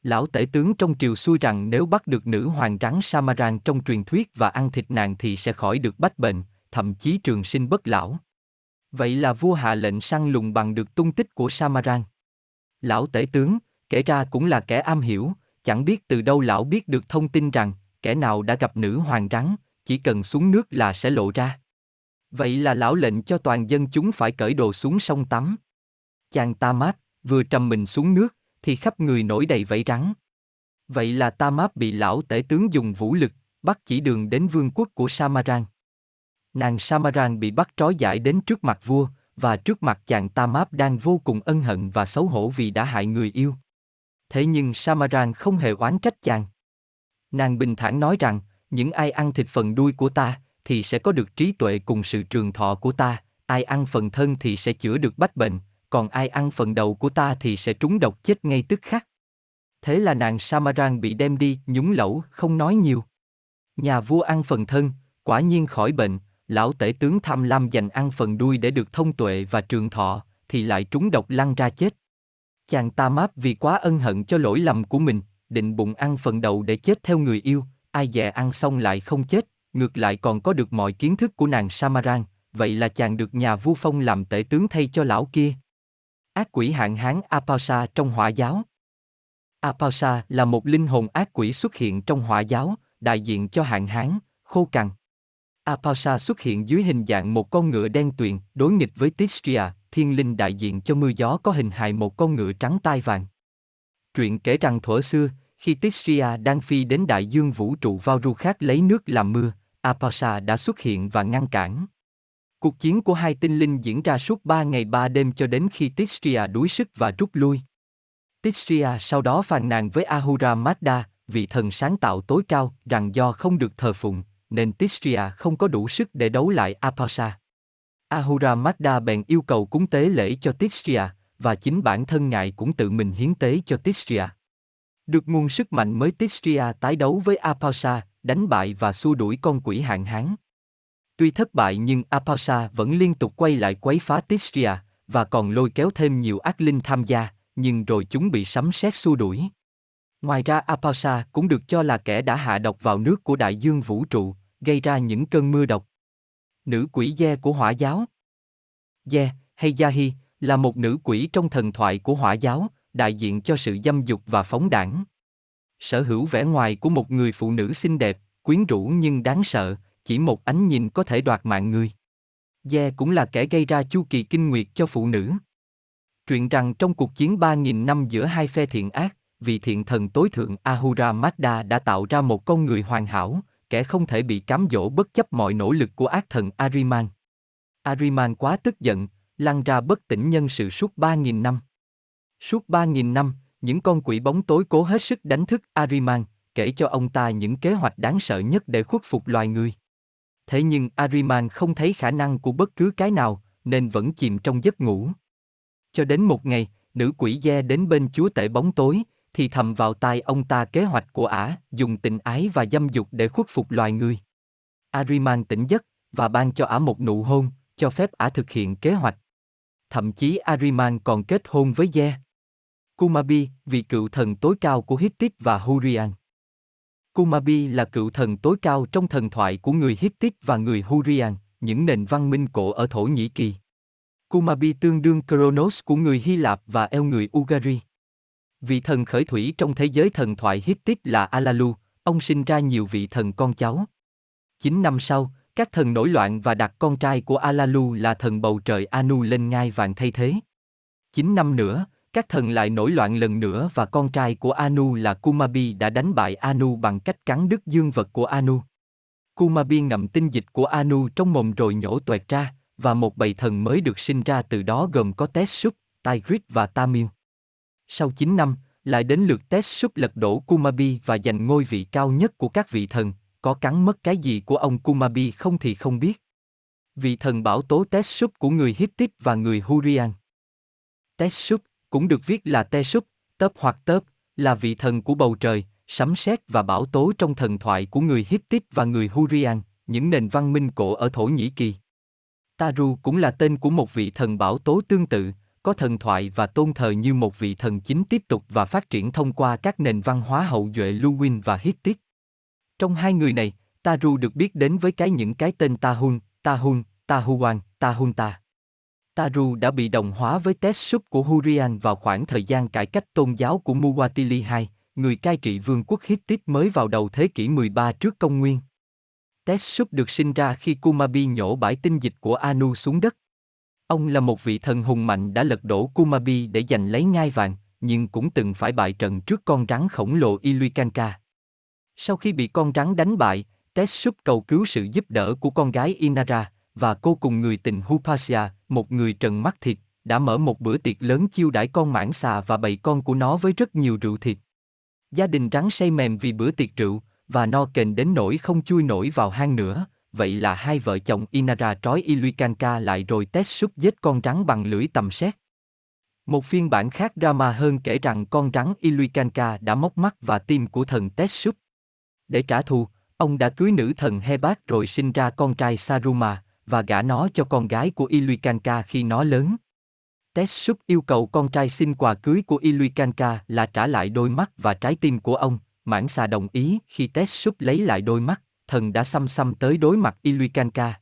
Lão tể tướng trong triều xui rằng nếu bắt được nữ hoàng rắn Samaran trong truyền thuyết và ăn thịt nàng thì sẽ khỏi được bách bệnh, thậm chí trường sinh bất lão. Vậy là vua hạ lệnh săn lùng bằng được tung tích của Samaran. Lão tể tướng, kể ra cũng là kẻ am hiểu, chẳng biết từ đâu lão biết được thông tin rằng, kẻ nào đã gặp nữ hoàng rắn, chỉ cần xuống nước là sẽ lộ ra. Vậy là lão lệnh cho toàn dân chúng phải cởi đồ xuống sông tắm. Chàng ta mát, vừa trầm mình xuống nước, thì khắp người nổi đầy vảy rắn. Vậy là ta mát bị lão tể tướng dùng vũ lực, bắt chỉ đường đến vương quốc của Samaran. Nàng Samaran bị bắt trói giải đến trước mặt vua, và trước mặt chàng Tamap đang vô cùng ân hận và xấu hổ vì đã hại người yêu. Thế nhưng Samaran không hề oán trách chàng. Nàng bình thản nói rằng, những ai ăn thịt phần đuôi của ta, thì sẽ có được trí tuệ cùng sự trường thọ của ta, ai ăn phần thân thì sẽ chữa được bách bệnh, còn ai ăn phần đầu của ta thì sẽ trúng độc chết ngay tức khắc. Thế là nàng Samaran bị đem đi, nhúng lẩu, không nói nhiều. Nhà vua ăn phần thân, quả nhiên khỏi bệnh, lão tể tướng tham lam dành ăn phần đuôi để được thông tuệ và trường thọ, thì lại trúng độc lăn ra chết. Chàng ta máp vì quá ân hận cho lỗi lầm của mình, định bụng ăn phần đầu để chết theo người yêu, ai dè ăn xong lại không chết, ngược lại còn có được mọi kiến thức của nàng Samaran, vậy là chàng được nhà vua phong làm tể tướng thay cho lão kia. Ác quỷ hạng hán Apausa trong hỏa giáo Apausa là một linh hồn ác quỷ xuất hiện trong hỏa giáo, đại diện cho hạng hán, khô cằn. Apausa xuất hiện dưới hình dạng một con ngựa đen tuyền, đối nghịch với Tistria, thiên linh đại diện cho mưa gió có hình hài một con ngựa trắng tai vàng. Truyện kể rằng thuở xưa, khi Tistria đang phi đến đại dương vũ trụ vào ru khác lấy nước làm mưa, Apausa đã xuất hiện và ngăn cản. Cuộc chiến của hai tinh linh diễn ra suốt ba ngày ba đêm cho đến khi Tistria đuối sức và rút lui. Tistria sau đó phàn nàn với Ahura Mazda, vị thần sáng tạo tối cao, rằng do không được thờ phụng, nên Tistria không có đủ sức để đấu lại Apausa. Ahura Mazda bèn yêu cầu cúng tế lễ cho Tistria, và chính bản thân ngài cũng tự mình hiến tế cho Tistria. Được nguồn sức mạnh mới Tistria tái đấu với Apausa, đánh bại và xua đuổi con quỷ hạng hán. Tuy thất bại nhưng Apausa vẫn liên tục quay lại quấy phá Tistria, và còn lôi kéo thêm nhiều ác linh tham gia, nhưng rồi chúng bị sấm sét xua đuổi. Ngoài ra Apausa cũng được cho là kẻ đã hạ độc vào nước của đại dương vũ trụ, gây ra những cơn mưa độc. nữ quỷ Ye của hỏa giáo. Ye, hay Yahi, là một nữ quỷ trong thần thoại của hỏa giáo, đại diện cho sự dâm dục và phóng đảng. Sở hữu vẻ ngoài của một người phụ nữ xinh đẹp, quyến rũ nhưng đáng sợ, chỉ một ánh nhìn có thể đoạt mạng người. Ye cũng là kẻ gây ra chu kỳ kinh nguyệt cho phụ nữ. Truyện rằng trong cuộc chiến 3.000 năm giữa hai phe thiện ác, vị thiện thần tối thượng Ahura Mazda đã tạo ra một con người hoàn hảo, kẻ không thể bị cám dỗ bất chấp mọi nỗ lực của ác thần Ariman. Ariman quá tức giận, lăn ra bất tỉnh nhân sự suốt 3.000 năm. Suốt 3.000 năm, những con quỷ bóng tối cố hết sức đánh thức Ariman, kể cho ông ta những kế hoạch đáng sợ nhất để khuất phục loài người. Thế nhưng Ariman không thấy khả năng của bất cứ cái nào, nên vẫn chìm trong giấc ngủ. Cho đến một ngày, nữ quỷ Ye đến bên chúa tể bóng tối, thì thầm vào tai ông ta kế hoạch của ả, dùng tình ái và dâm dục để khuất phục loài người. Ariman tỉnh giấc, và ban cho ả một nụ hôn, cho phép ả thực hiện kế hoạch. Thậm chí Ariman còn kết hôn với Ye. Kumabi, vị cựu thần tối cao của Hittite và Hurrian. Kumabi là cựu thần tối cao trong thần thoại của người Hittite và người Hurrian, những nền văn minh cổ ở Thổ Nhĩ Kỳ. Kumabi tương đương Kronos của người Hy Lạp và eo người Ugari. Vị thần khởi thủy trong thế giới thần thoại Hittite là Alalu, ông sinh ra nhiều vị thần con cháu. Chín năm sau, các thần nổi loạn và đặt con trai của Alalu là thần bầu trời Anu lên ngai vàng thay thế. Chín năm nữa, các thần lại nổi loạn lần nữa và con trai của Anu là Kumabi đã đánh bại Anu bằng cách cắn đứt dương vật của Anu. Kumabi ngậm tinh dịch của Anu trong mồm rồi nhổ toẹt ra, và một bầy thần mới được sinh ra từ đó gồm có Tessup, Tigris và Tamil. Sau 9 năm, lại đến lượt Tessup lật đổ Kumabi và giành ngôi vị cao nhất của các vị thần, có cắn mất cái gì của ông Kumabi không thì không biết. Vị thần bảo tố Tessup của người Hittite và người Hurrian. Tessup, cũng được viết là Tessup, tớp hoặc tớp, là vị thần của bầu trời, sấm sét và bảo tố trong thần thoại của người Hittite và người Hurrian, những nền văn minh cổ ở Thổ Nhĩ Kỳ. Taru cũng là tên của một vị thần bảo tố tương tự, có thần thoại và tôn thờ như một vị thần chính tiếp tục và phát triển thông qua các nền văn hóa hậu duệ Luwin và Hittite. Trong hai người này, Taru được biết đến với cái những cái tên Tahun, Tahun, Tahuan, Tahunta. Taru đã bị đồng hóa với Tessup của Hurrian vào khoảng thời gian cải cách tôn giáo của Muwatili II, người cai trị vương quốc Hittite mới vào đầu thế kỷ 13 trước công nguyên. Tessup được sinh ra khi Kumabi nhổ bãi tinh dịch của Anu xuống đất. Ông là một vị thần hùng mạnh đã lật đổ Kumabi để giành lấy ngai vàng, nhưng cũng từng phải bại trận trước con rắn khổng lồ Iluikanka. Sau khi bị con rắn đánh bại, Tetsup cầu cứu sự giúp đỡ của con gái Inara, và cô cùng người tình Hupasia, một người trần mắt thịt, đã mở một bữa tiệc lớn chiêu đãi con mãng xà và bầy con của nó với rất nhiều rượu thịt. Gia đình rắn say mềm vì bữa tiệc rượu, và no kềnh đến nỗi không chui nổi vào hang nữa, vậy là hai vợ chồng Inara trói Iluikanka lại rồi test súp giết con rắn bằng lưỡi tầm xét. Một phiên bản khác drama hơn kể rằng con rắn Iluikanka đã móc mắt và tim của thần Tessup. Để trả thù, ông đã cưới nữ thần Hebat rồi sinh ra con trai Saruma, và gả nó cho con gái của Iluikanka khi nó lớn. Tessup yêu cầu con trai xin quà cưới của Iluikanka là trả lại đôi mắt và trái tim của ông, mãn xà đồng ý khi Tessup lấy lại đôi mắt, thần đã xăm xăm tới đối mặt Iluikanka.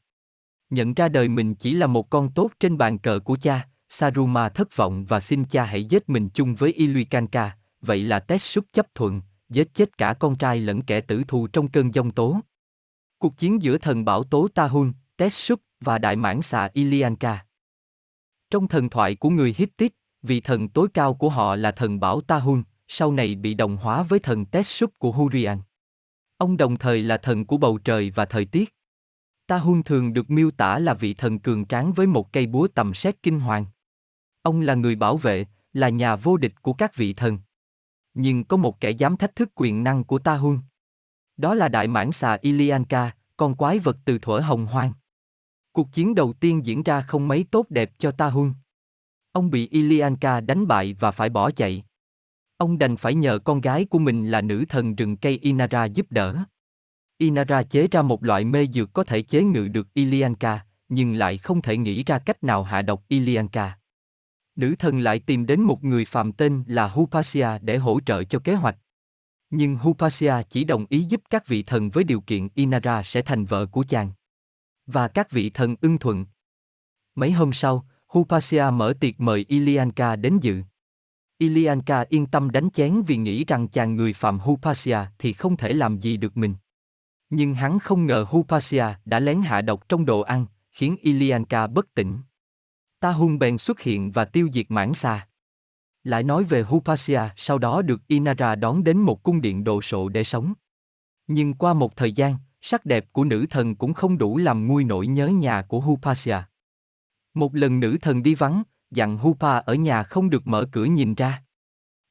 Nhận ra đời mình chỉ là một con tốt trên bàn cờ của cha, Saruma thất vọng và xin cha hãy giết mình chung với Iluikanka, vậy là Tetsup chấp thuận, giết chết cả con trai lẫn kẻ tử thù trong cơn giông tố. Cuộc chiến giữa thần bảo tố Tahun, Tetsup và đại mãn xạ Ilianka. Trong thần thoại của người Hittite, vị thần tối cao của họ là thần bảo Tahun, sau này bị đồng hóa với thần Tetsup của Hurrian. Ông đồng thời là thần của bầu trời và thời tiết. Ta Hun thường được miêu tả là vị thần cường tráng với một cây búa tầm xét kinh hoàng. Ông là người bảo vệ, là nhà vô địch của các vị thần. Nhưng có một kẻ dám thách thức quyền năng của Ta Hun. Đó là đại mãn xà Ilianka, con quái vật từ thuở hồng hoang. Cuộc chiến đầu tiên diễn ra không mấy tốt đẹp cho Ta Hun. Ông bị Ilianka đánh bại và phải bỏ chạy. Ông đành phải nhờ con gái của mình là nữ thần rừng cây Inara giúp đỡ. Inara chế ra một loại mê dược có thể chế ngự được Ilianka, nhưng lại không thể nghĩ ra cách nào hạ độc Ilianka. Nữ thần lại tìm đến một người phàm tên là Hupasia để hỗ trợ cho kế hoạch. Nhưng Hupasia chỉ đồng ý giúp các vị thần với điều kiện Inara sẽ thành vợ của chàng. Và các vị thần ưng thuận. Mấy hôm sau, Hupasia mở tiệc mời Ilianka đến dự. Ilianka yên tâm đánh chén vì nghĩ rằng chàng người phạm Hupasia thì không thể làm gì được mình. Nhưng hắn không ngờ Hupasia đã lén hạ độc trong đồ ăn, khiến Ilianka bất tỉnh. Ta hung bèn xuất hiện và tiêu diệt mãn xa. Lại nói về Hupasia sau đó được Inara đón đến một cung điện đồ sộ để sống. Nhưng qua một thời gian, sắc đẹp của nữ thần cũng không đủ làm nguôi nỗi nhớ nhà của Hupasia. Một lần nữ thần đi vắng, dặn Hupa ở nhà không được mở cửa nhìn ra.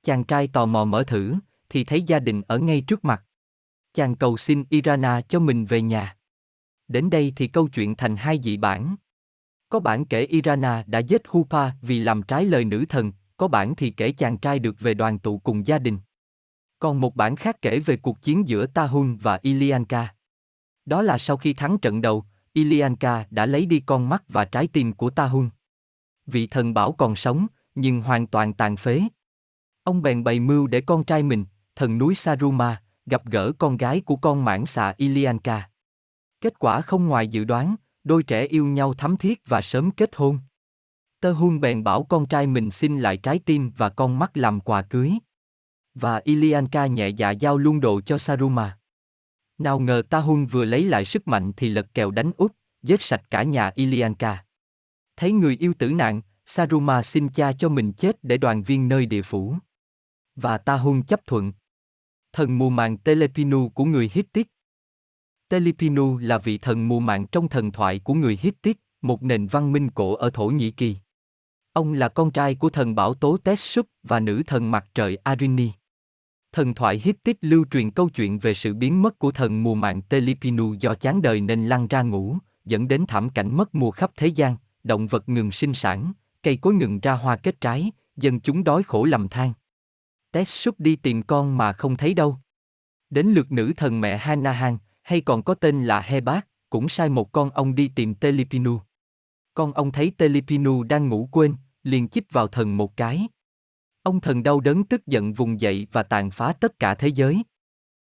Chàng trai tò mò mở thử, thì thấy gia đình ở ngay trước mặt. Chàng cầu xin Irana cho mình về nhà. Đến đây thì câu chuyện thành hai dị bản. Có bản kể Irana đã giết Hupa vì làm trái lời nữ thần, có bản thì kể chàng trai được về đoàn tụ cùng gia đình. Còn một bản khác kể về cuộc chiến giữa Tahun và Ilianka. Đó là sau khi thắng trận đầu, Ilianka đã lấy đi con mắt và trái tim của Tahun. Vị thần bảo còn sống, nhưng hoàn toàn tàn phế. Ông bèn bày mưu để con trai mình, thần núi Saruma, gặp gỡ con gái của con mãn xà Ilianka. Kết quả không ngoài dự đoán, đôi trẻ yêu nhau thắm thiết và sớm kết hôn. Tơ Hun bèn bảo con trai mình xin lại trái tim và con mắt làm quà cưới. Và Ilianka nhẹ dạ giao luôn đồ cho Saruma. Nào ngờ Ta Hun vừa lấy lại sức mạnh thì lật kèo đánh úp, giết sạch cả nhà Ilianka. Thấy người yêu tử nạn, Saruma xin cha cho mình chết để đoàn viên nơi địa phủ. Và Ta hung chấp thuận. Thần mùa màng Telepinu của người Hittite. Telepinu là vị thần mùa màng trong thần thoại của người Hittite, một nền văn minh cổ ở Thổ Nhĩ Kỳ. Ông là con trai của thần bảo tố Tessup và nữ thần mặt trời Arini. Thần thoại Hittite lưu truyền câu chuyện về sự biến mất của thần mùa màng Telipinu do chán đời nên lăn ra ngủ, dẫn đến thảm cảnh mất mùa khắp thế gian, động vật ngừng sinh sản, cây cối ngừng ra hoa kết trái, dân chúng đói khổ lầm than. Teshup đi tìm con mà không thấy đâu. Đến lượt nữ thần mẹ Hanahan, hay còn có tên là Hebat, cũng sai một con ông đi tìm Telipinu. Con ông thấy Telipinu đang ngủ quên, liền chích vào thần một cái. Ông thần đau đớn tức giận vùng dậy và tàn phá tất cả thế giới.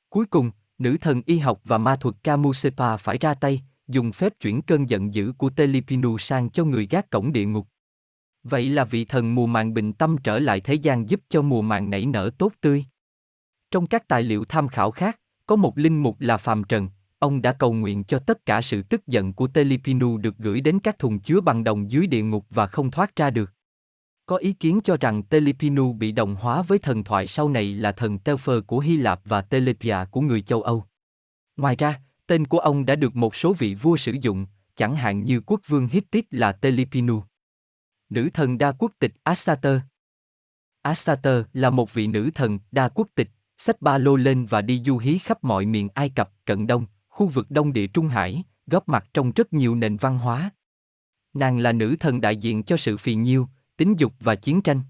Cuối cùng, nữ thần y học và ma thuật Kamusepa phải ra tay, dùng phép chuyển cơn giận dữ của Telepinu sang cho người gác cổng địa ngục. Vậy là vị thần mùa màng bình tâm trở lại thế gian giúp cho mùa màng nảy nở tốt tươi. Trong các tài liệu tham khảo khác, có một linh mục là Phàm Trần, ông đã cầu nguyện cho tất cả sự tức giận của Telepinu được gửi đến các thùng chứa bằng đồng dưới địa ngục và không thoát ra được. Có ý kiến cho rằng Telepinu bị đồng hóa với thần thoại sau này là thần Telfer của Hy Lạp và Telepia của người châu Âu. Ngoài ra, tên của ông đã được một số vị vua sử dụng, chẳng hạn như quốc vương Hittite là Telipinu. Nữ thần đa quốc tịch Astater Astater là một vị nữ thần đa quốc tịch, xách ba lô lên và đi du hí khắp mọi miền Ai Cập, Cận Đông, khu vực Đông Địa Trung Hải, góp mặt trong rất nhiều nền văn hóa. Nàng là nữ thần đại diện cho sự phì nhiêu, tính dục và chiến tranh.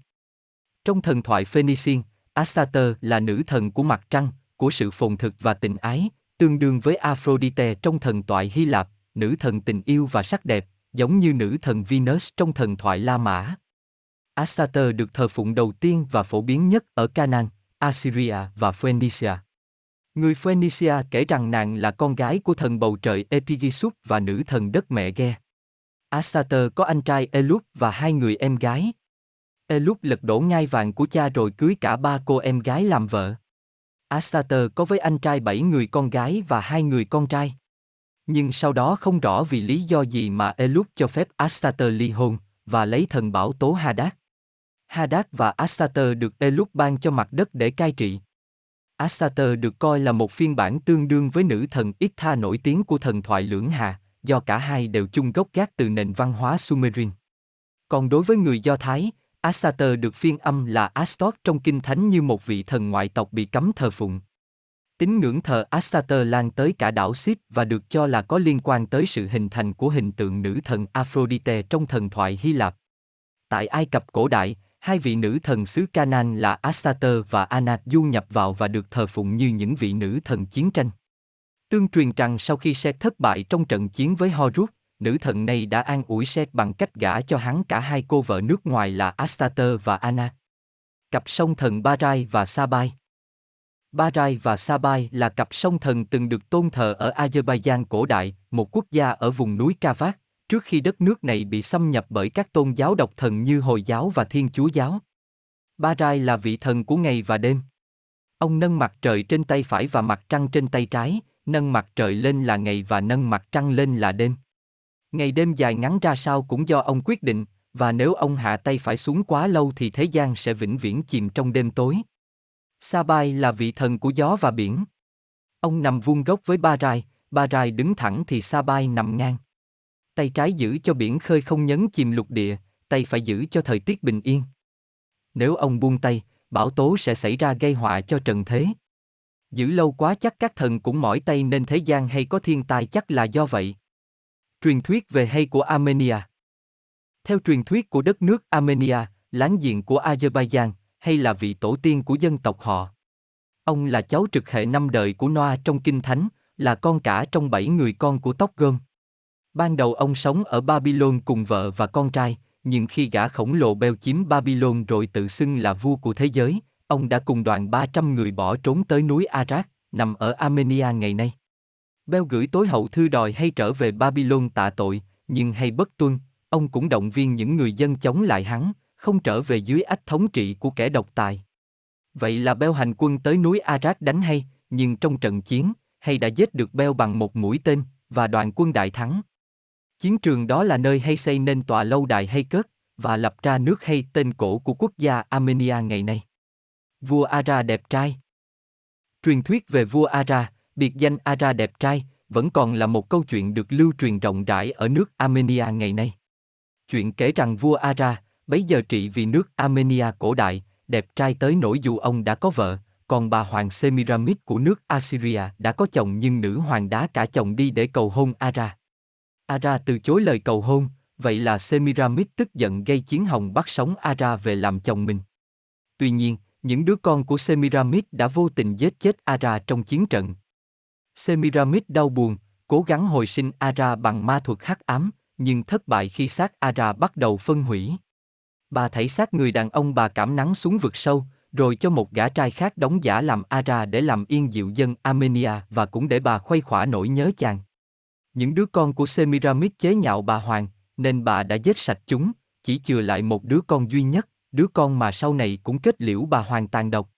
Trong thần thoại Phoenician, Astater là nữ thần của mặt trăng, của sự phồn thực và tình ái, tương đương với Aphrodite trong thần thoại Hy Lạp, nữ thần tình yêu và sắc đẹp, giống như nữ thần Venus trong thần thoại La Mã. Astater được thờ phụng đầu tiên và phổ biến nhất ở Canaan, Assyria và Phoenicia. Người Phoenicia kể rằng nàng là con gái của thần bầu trời Epigissus và nữ thần đất mẹ Ge. Astater có anh trai Elup và hai người em gái. Elup lật đổ ngai vàng của cha rồi cưới cả ba cô em gái làm vợ. Astater có với anh trai bảy người con gái và hai người con trai. Nhưng sau đó không rõ vì lý do gì mà Elut cho phép Astater ly hôn và lấy thần bảo tố Hadad. Hadad và Astater được Elut ban cho mặt đất để cai trị. Astater được coi là một phiên bản tương đương với nữ thần Itha nổi tiếng của thần thoại lưỡng hà, do cả hai đều chung gốc gác từ nền văn hóa Sumerian. Còn đối với người Do Thái, Asater được phiên âm là Astot trong kinh thánh như một vị thần ngoại tộc bị cấm thờ phụng. Tín ngưỡng thờ Astater lan tới cả đảo Sip và được cho là có liên quan tới sự hình thành của hình tượng nữ thần Aphrodite trong thần thoại Hy Lạp. Tại Ai Cập cổ đại, hai vị nữ thần xứ Canaan là Astater và Anat du nhập vào và được thờ phụng như những vị nữ thần chiến tranh. Tương truyền rằng sau khi Seth thất bại trong trận chiến với Horus, nữ thần này đã an ủi Seth bằng cách gả cho hắn cả hai cô vợ nước ngoài là Astater và Anna. Cặp song thần Barai và Sabai. Barai và Sabai là cặp song thần từng được tôn thờ ở Azerbaijan cổ đại, một quốc gia ở vùng núi Kavak, trước khi đất nước này bị xâm nhập bởi các tôn giáo độc thần như Hồi giáo và Thiên Chúa giáo. Barai là vị thần của ngày và đêm. Ông nâng mặt trời trên tay phải và mặt trăng trên tay trái, nâng mặt trời lên là ngày và nâng mặt trăng lên là đêm. Ngày đêm dài ngắn ra sao cũng do ông quyết định, và nếu ông hạ tay phải xuống quá lâu thì thế gian sẽ vĩnh viễn chìm trong đêm tối. Sabai là vị thần của gió và biển. Ông nằm vuông gốc với Ba Rai, Ba Rai đứng thẳng thì Sabai nằm ngang. Tay trái giữ cho biển khơi không nhấn chìm lục địa, tay phải giữ cho thời tiết bình yên. Nếu ông buông tay, bão tố sẽ xảy ra gây họa cho trần thế. Giữ lâu quá chắc các thần cũng mỏi tay nên thế gian hay có thiên tai chắc là do vậy. Truyền thuyết về hay của Armenia Theo truyền thuyết của đất nước Armenia, láng giềng của Azerbaijan, hay là vị tổ tiên của dân tộc họ. Ông là cháu trực hệ năm đời của Noa trong Kinh Thánh, là con cả trong bảy người con của Tóc Gom. Ban đầu ông sống ở Babylon cùng vợ và con trai, nhưng khi gã khổng lồ Beo chiếm Babylon rồi tự xưng là vua của thế giới, ông đã cùng đoàn 300 người bỏ trốn tới núi Arak, nằm ở Armenia ngày nay. Beo gửi tối hậu thư đòi hay trở về Babylon tạ tội, nhưng hay bất tuân, ông cũng động viên những người dân chống lại hắn, không trở về dưới ách thống trị của kẻ độc tài. Vậy là Beo hành quân tới núi Arak đánh hay, nhưng trong trận chiến, hay đã giết được Beo bằng một mũi tên, và đoàn quân đại thắng. Chiến trường đó là nơi hay xây nên tòa lâu đài hay cất, và lập ra nước hay tên cổ của quốc gia Armenia ngày nay. Vua Ara đẹp trai Truyền thuyết về vua Ara, biệt danh Ara đẹp trai, vẫn còn là một câu chuyện được lưu truyền rộng rãi ở nước Armenia ngày nay. Chuyện kể rằng vua Ara, bấy giờ trị vì nước Armenia cổ đại, đẹp trai tới nỗi dù ông đã có vợ, còn bà hoàng Semiramis của nước Assyria đã có chồng nhưng nữ hoàng đá cả chồng đi để cầu hôn Ara. Ara từ chối lời cầu hôn, vậy là Semiramis tức giận gây chiến hồng bắt sống Ara về làm chồng mình. Tuy nhiên, những đứa con của Semiramis đã vô tình giết chết Ara trong chiến trận. Semiramis đau buồn, cố gắng hồi sinh Ara bằng ma thuật hắc ám, nhưng thất bại khi xác Ara bắt đầu phân hủy. Bà thấy xác người đàn ông bà cảm nắng xuống vực sâu, rồi cho một gã trai khác đóng giả làm Ara để làm yên dịu dân Armenia và cũng để bà khuây khỏa nỗi nhớ chàng. Những đứa con của Semiramis chế nhạo bà Hoàng, nên bà đã giết sạch chúng, chỉ chừa lại một đứa con duy nhất, đứa con mà sau này cũng kết liễu bà Hoàng tàn độc.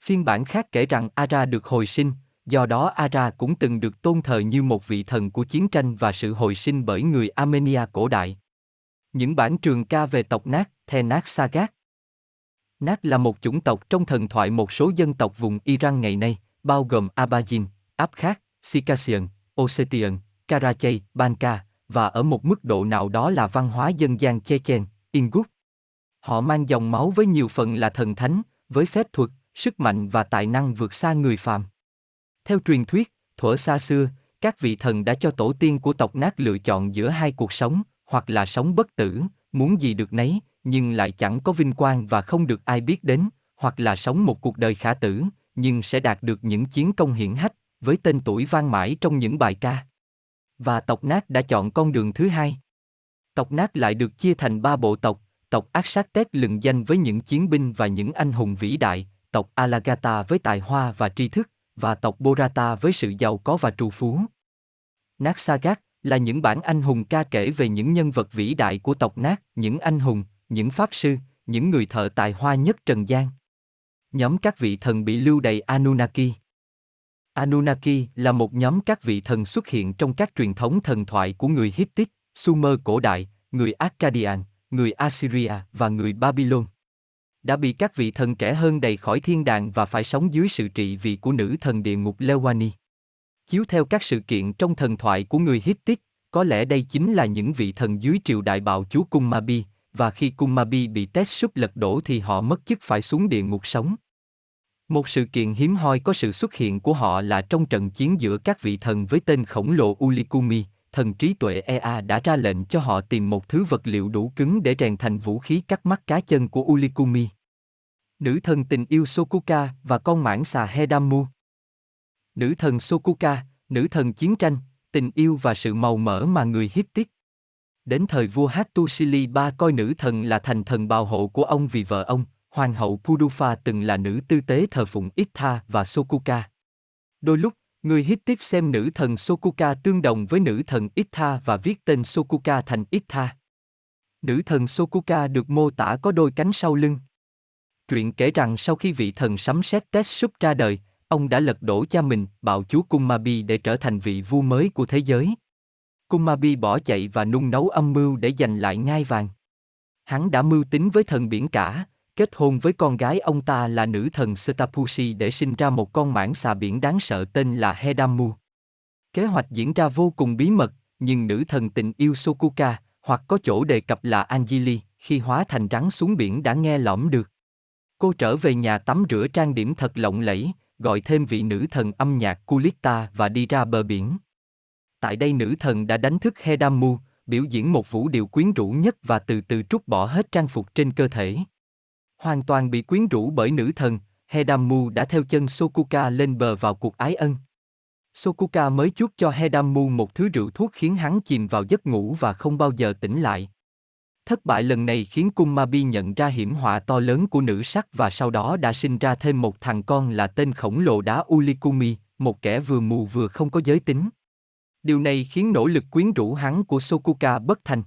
Phiên bản khác kể rằng Ara được hồi sinh, do đó Ara cũng từng được tôn thờ như một vị thần của chiến tranh và sự hồi sinh bởi người Armenia cổ đại. Những bản trường ca về tộc Nát, The Nát Sagat. Nát là một chủng tộc trong thần thoại một số dân tộc vùng Iran ngày nay, bao gồm Abajin, Abkhaz, Circassian, Ossetian, Karachay, Banka, và ở một mức độ nào đó là văn hóa dân gian Chechen, Ingut. Họ mang dòng máu với nhiều phần là thần thánh, với phép thuật, sức mạnh và tài năng vượt xa người phàm. Theo truyền thuyết, thuở xa xưa, các vị thần đã cho tổ tiên của tộc nát lựa chọn giữa hai cuộc sống, hoặc là sống bất tử, muốn gì được nấy, nhưng lại chẳng có vinh quang và không được ai biết đến, hoặc là sống một cuộc đời khả tử, nhưng sẽ đạt được những chiến công hiển hách, với tên tuổi vang mãi trong những bài ca. Và tộc nát đã chọn con đường thứ hai. Tộc nát lại được chia thành ba bộ tộc, tộc Ác Sát Tét lừng danh với những chiến binh và những anh hùng vĩ đại, tộc Alagata với tài hoa và tri thức, và tộc Borata với sự giàu có và trù phú. Nát là những bản anh hùng ca kể về những nhân vật vĩ đại của tộc Nát, những anh hùng, những pháp sư, những người thợ tài hoa nhất trần gian. Nhóm các vị thần bị lưu đày Anunnaki. Anunnaki là một nhóm các vị thần xuất hiện trong các truyền thống thần thoại của người Hittite, Sumer cổ đại, người Akkadian, người Assyria và người Babylon. Đã bị các vị thần trẻ hơn đầy khỏi thiên đàng và phải sống dưới sự trị vì của nữ thần địa ngục Lewani. Chiếu theo các sự kiện trong thần thoại của người Hittite, có lẽ đây chính là những vị thần dưới triều đại bạo chúa Kummabi, và khi Kummabi bị Tết súp lật đổ thì họ mất chức phải xuống địa ngục sống. Một sự kiện hiếm hoi có sự xuất hiện của họ là trong trận chiến giữa các vị thần với tên khổng lồ Ulikumi, thần trí tuệ Ea đã ra lệnh cho họ tìm một thứ vật liệu đủ cứng để rèn thành vũ khí cắt mắt cá chân của Ulikumi. Nữ thần tình yêu Sokuka và con mãng xà Hedamu. Nữ thần Sokuka, nữ thần chiến tranh, tình yêu và sự màu mỡ mà người Hittite. Đến thời vua Hattusili ba coi nữ thần là thành thần bào hộ của ông vì vợ ông, Hoàng hậu Pudufa từng là nữ tư tế thờ phụng Itha và Sokuka. Đôi lúc, người Hittite xem nữ thần Sokuka tương đồng với nữ thần Itha và viết tên Sokuka thành Itha. Nữ thần Sokuka được mô tả có đôi cánh sau lưng. Truyện kể rằng sau khi vị thần sấm sét Tetsup ra đời, ông đã lật đổ cha mình, bạo chúa Kumabi để trở thành vị vua mới của thế giới. Kumabi bỏ chạy và nung nấu âm mưu để giành lại ngai vàng. Hắn đã mưu tính với thần biển cả, kết hôn với con gái ông ta là nữ thần Setapusi để sinh ra một con mãng xà biển đáng sợ tên là Hedamu. Kế hoạch diễn ra vô cùng bí mật, nhưng nữ thần tình yêu Sokuka, hoặc có chỗ đề cập là Anjili, khi hóa thành rắn xuống biển đã nghe lõm được. Cô trở về nhà tắm rửa trang điểm thật lộng lẫy, gọi thêm vị nữ thần âm nhạc Kulita và đi ra bờ biển. Tại đây nữ thần đã đánh thức Hedamu, biểu diễn một vũ điệu quyến rũ nhất và từ từ trút bỏ hết trang phục trên cơ thể. Hoàn toàn bị quyến rũ bởi nữ thần, Hedamu đã theo chân Sokuka lên bờ vào cuộc ái ân. Sokuka mới chuốt cho Hedamu một thứ rượu thuốc khiến hắn chìm vào giấc ngủ và không bao giờ tỉnh lại. Thất bại lần này khiến Kumabi nhận ra hiểm họa to lớn của nữ sắc và sau đó đã sinh ra thêm một thằng con là tên khổng lồ đá Ulikumi, một kẻ vừa mù vừa không có giới tính. Điều này khiến nỗ lực quyến rũ hắn của Sokuka bất thành.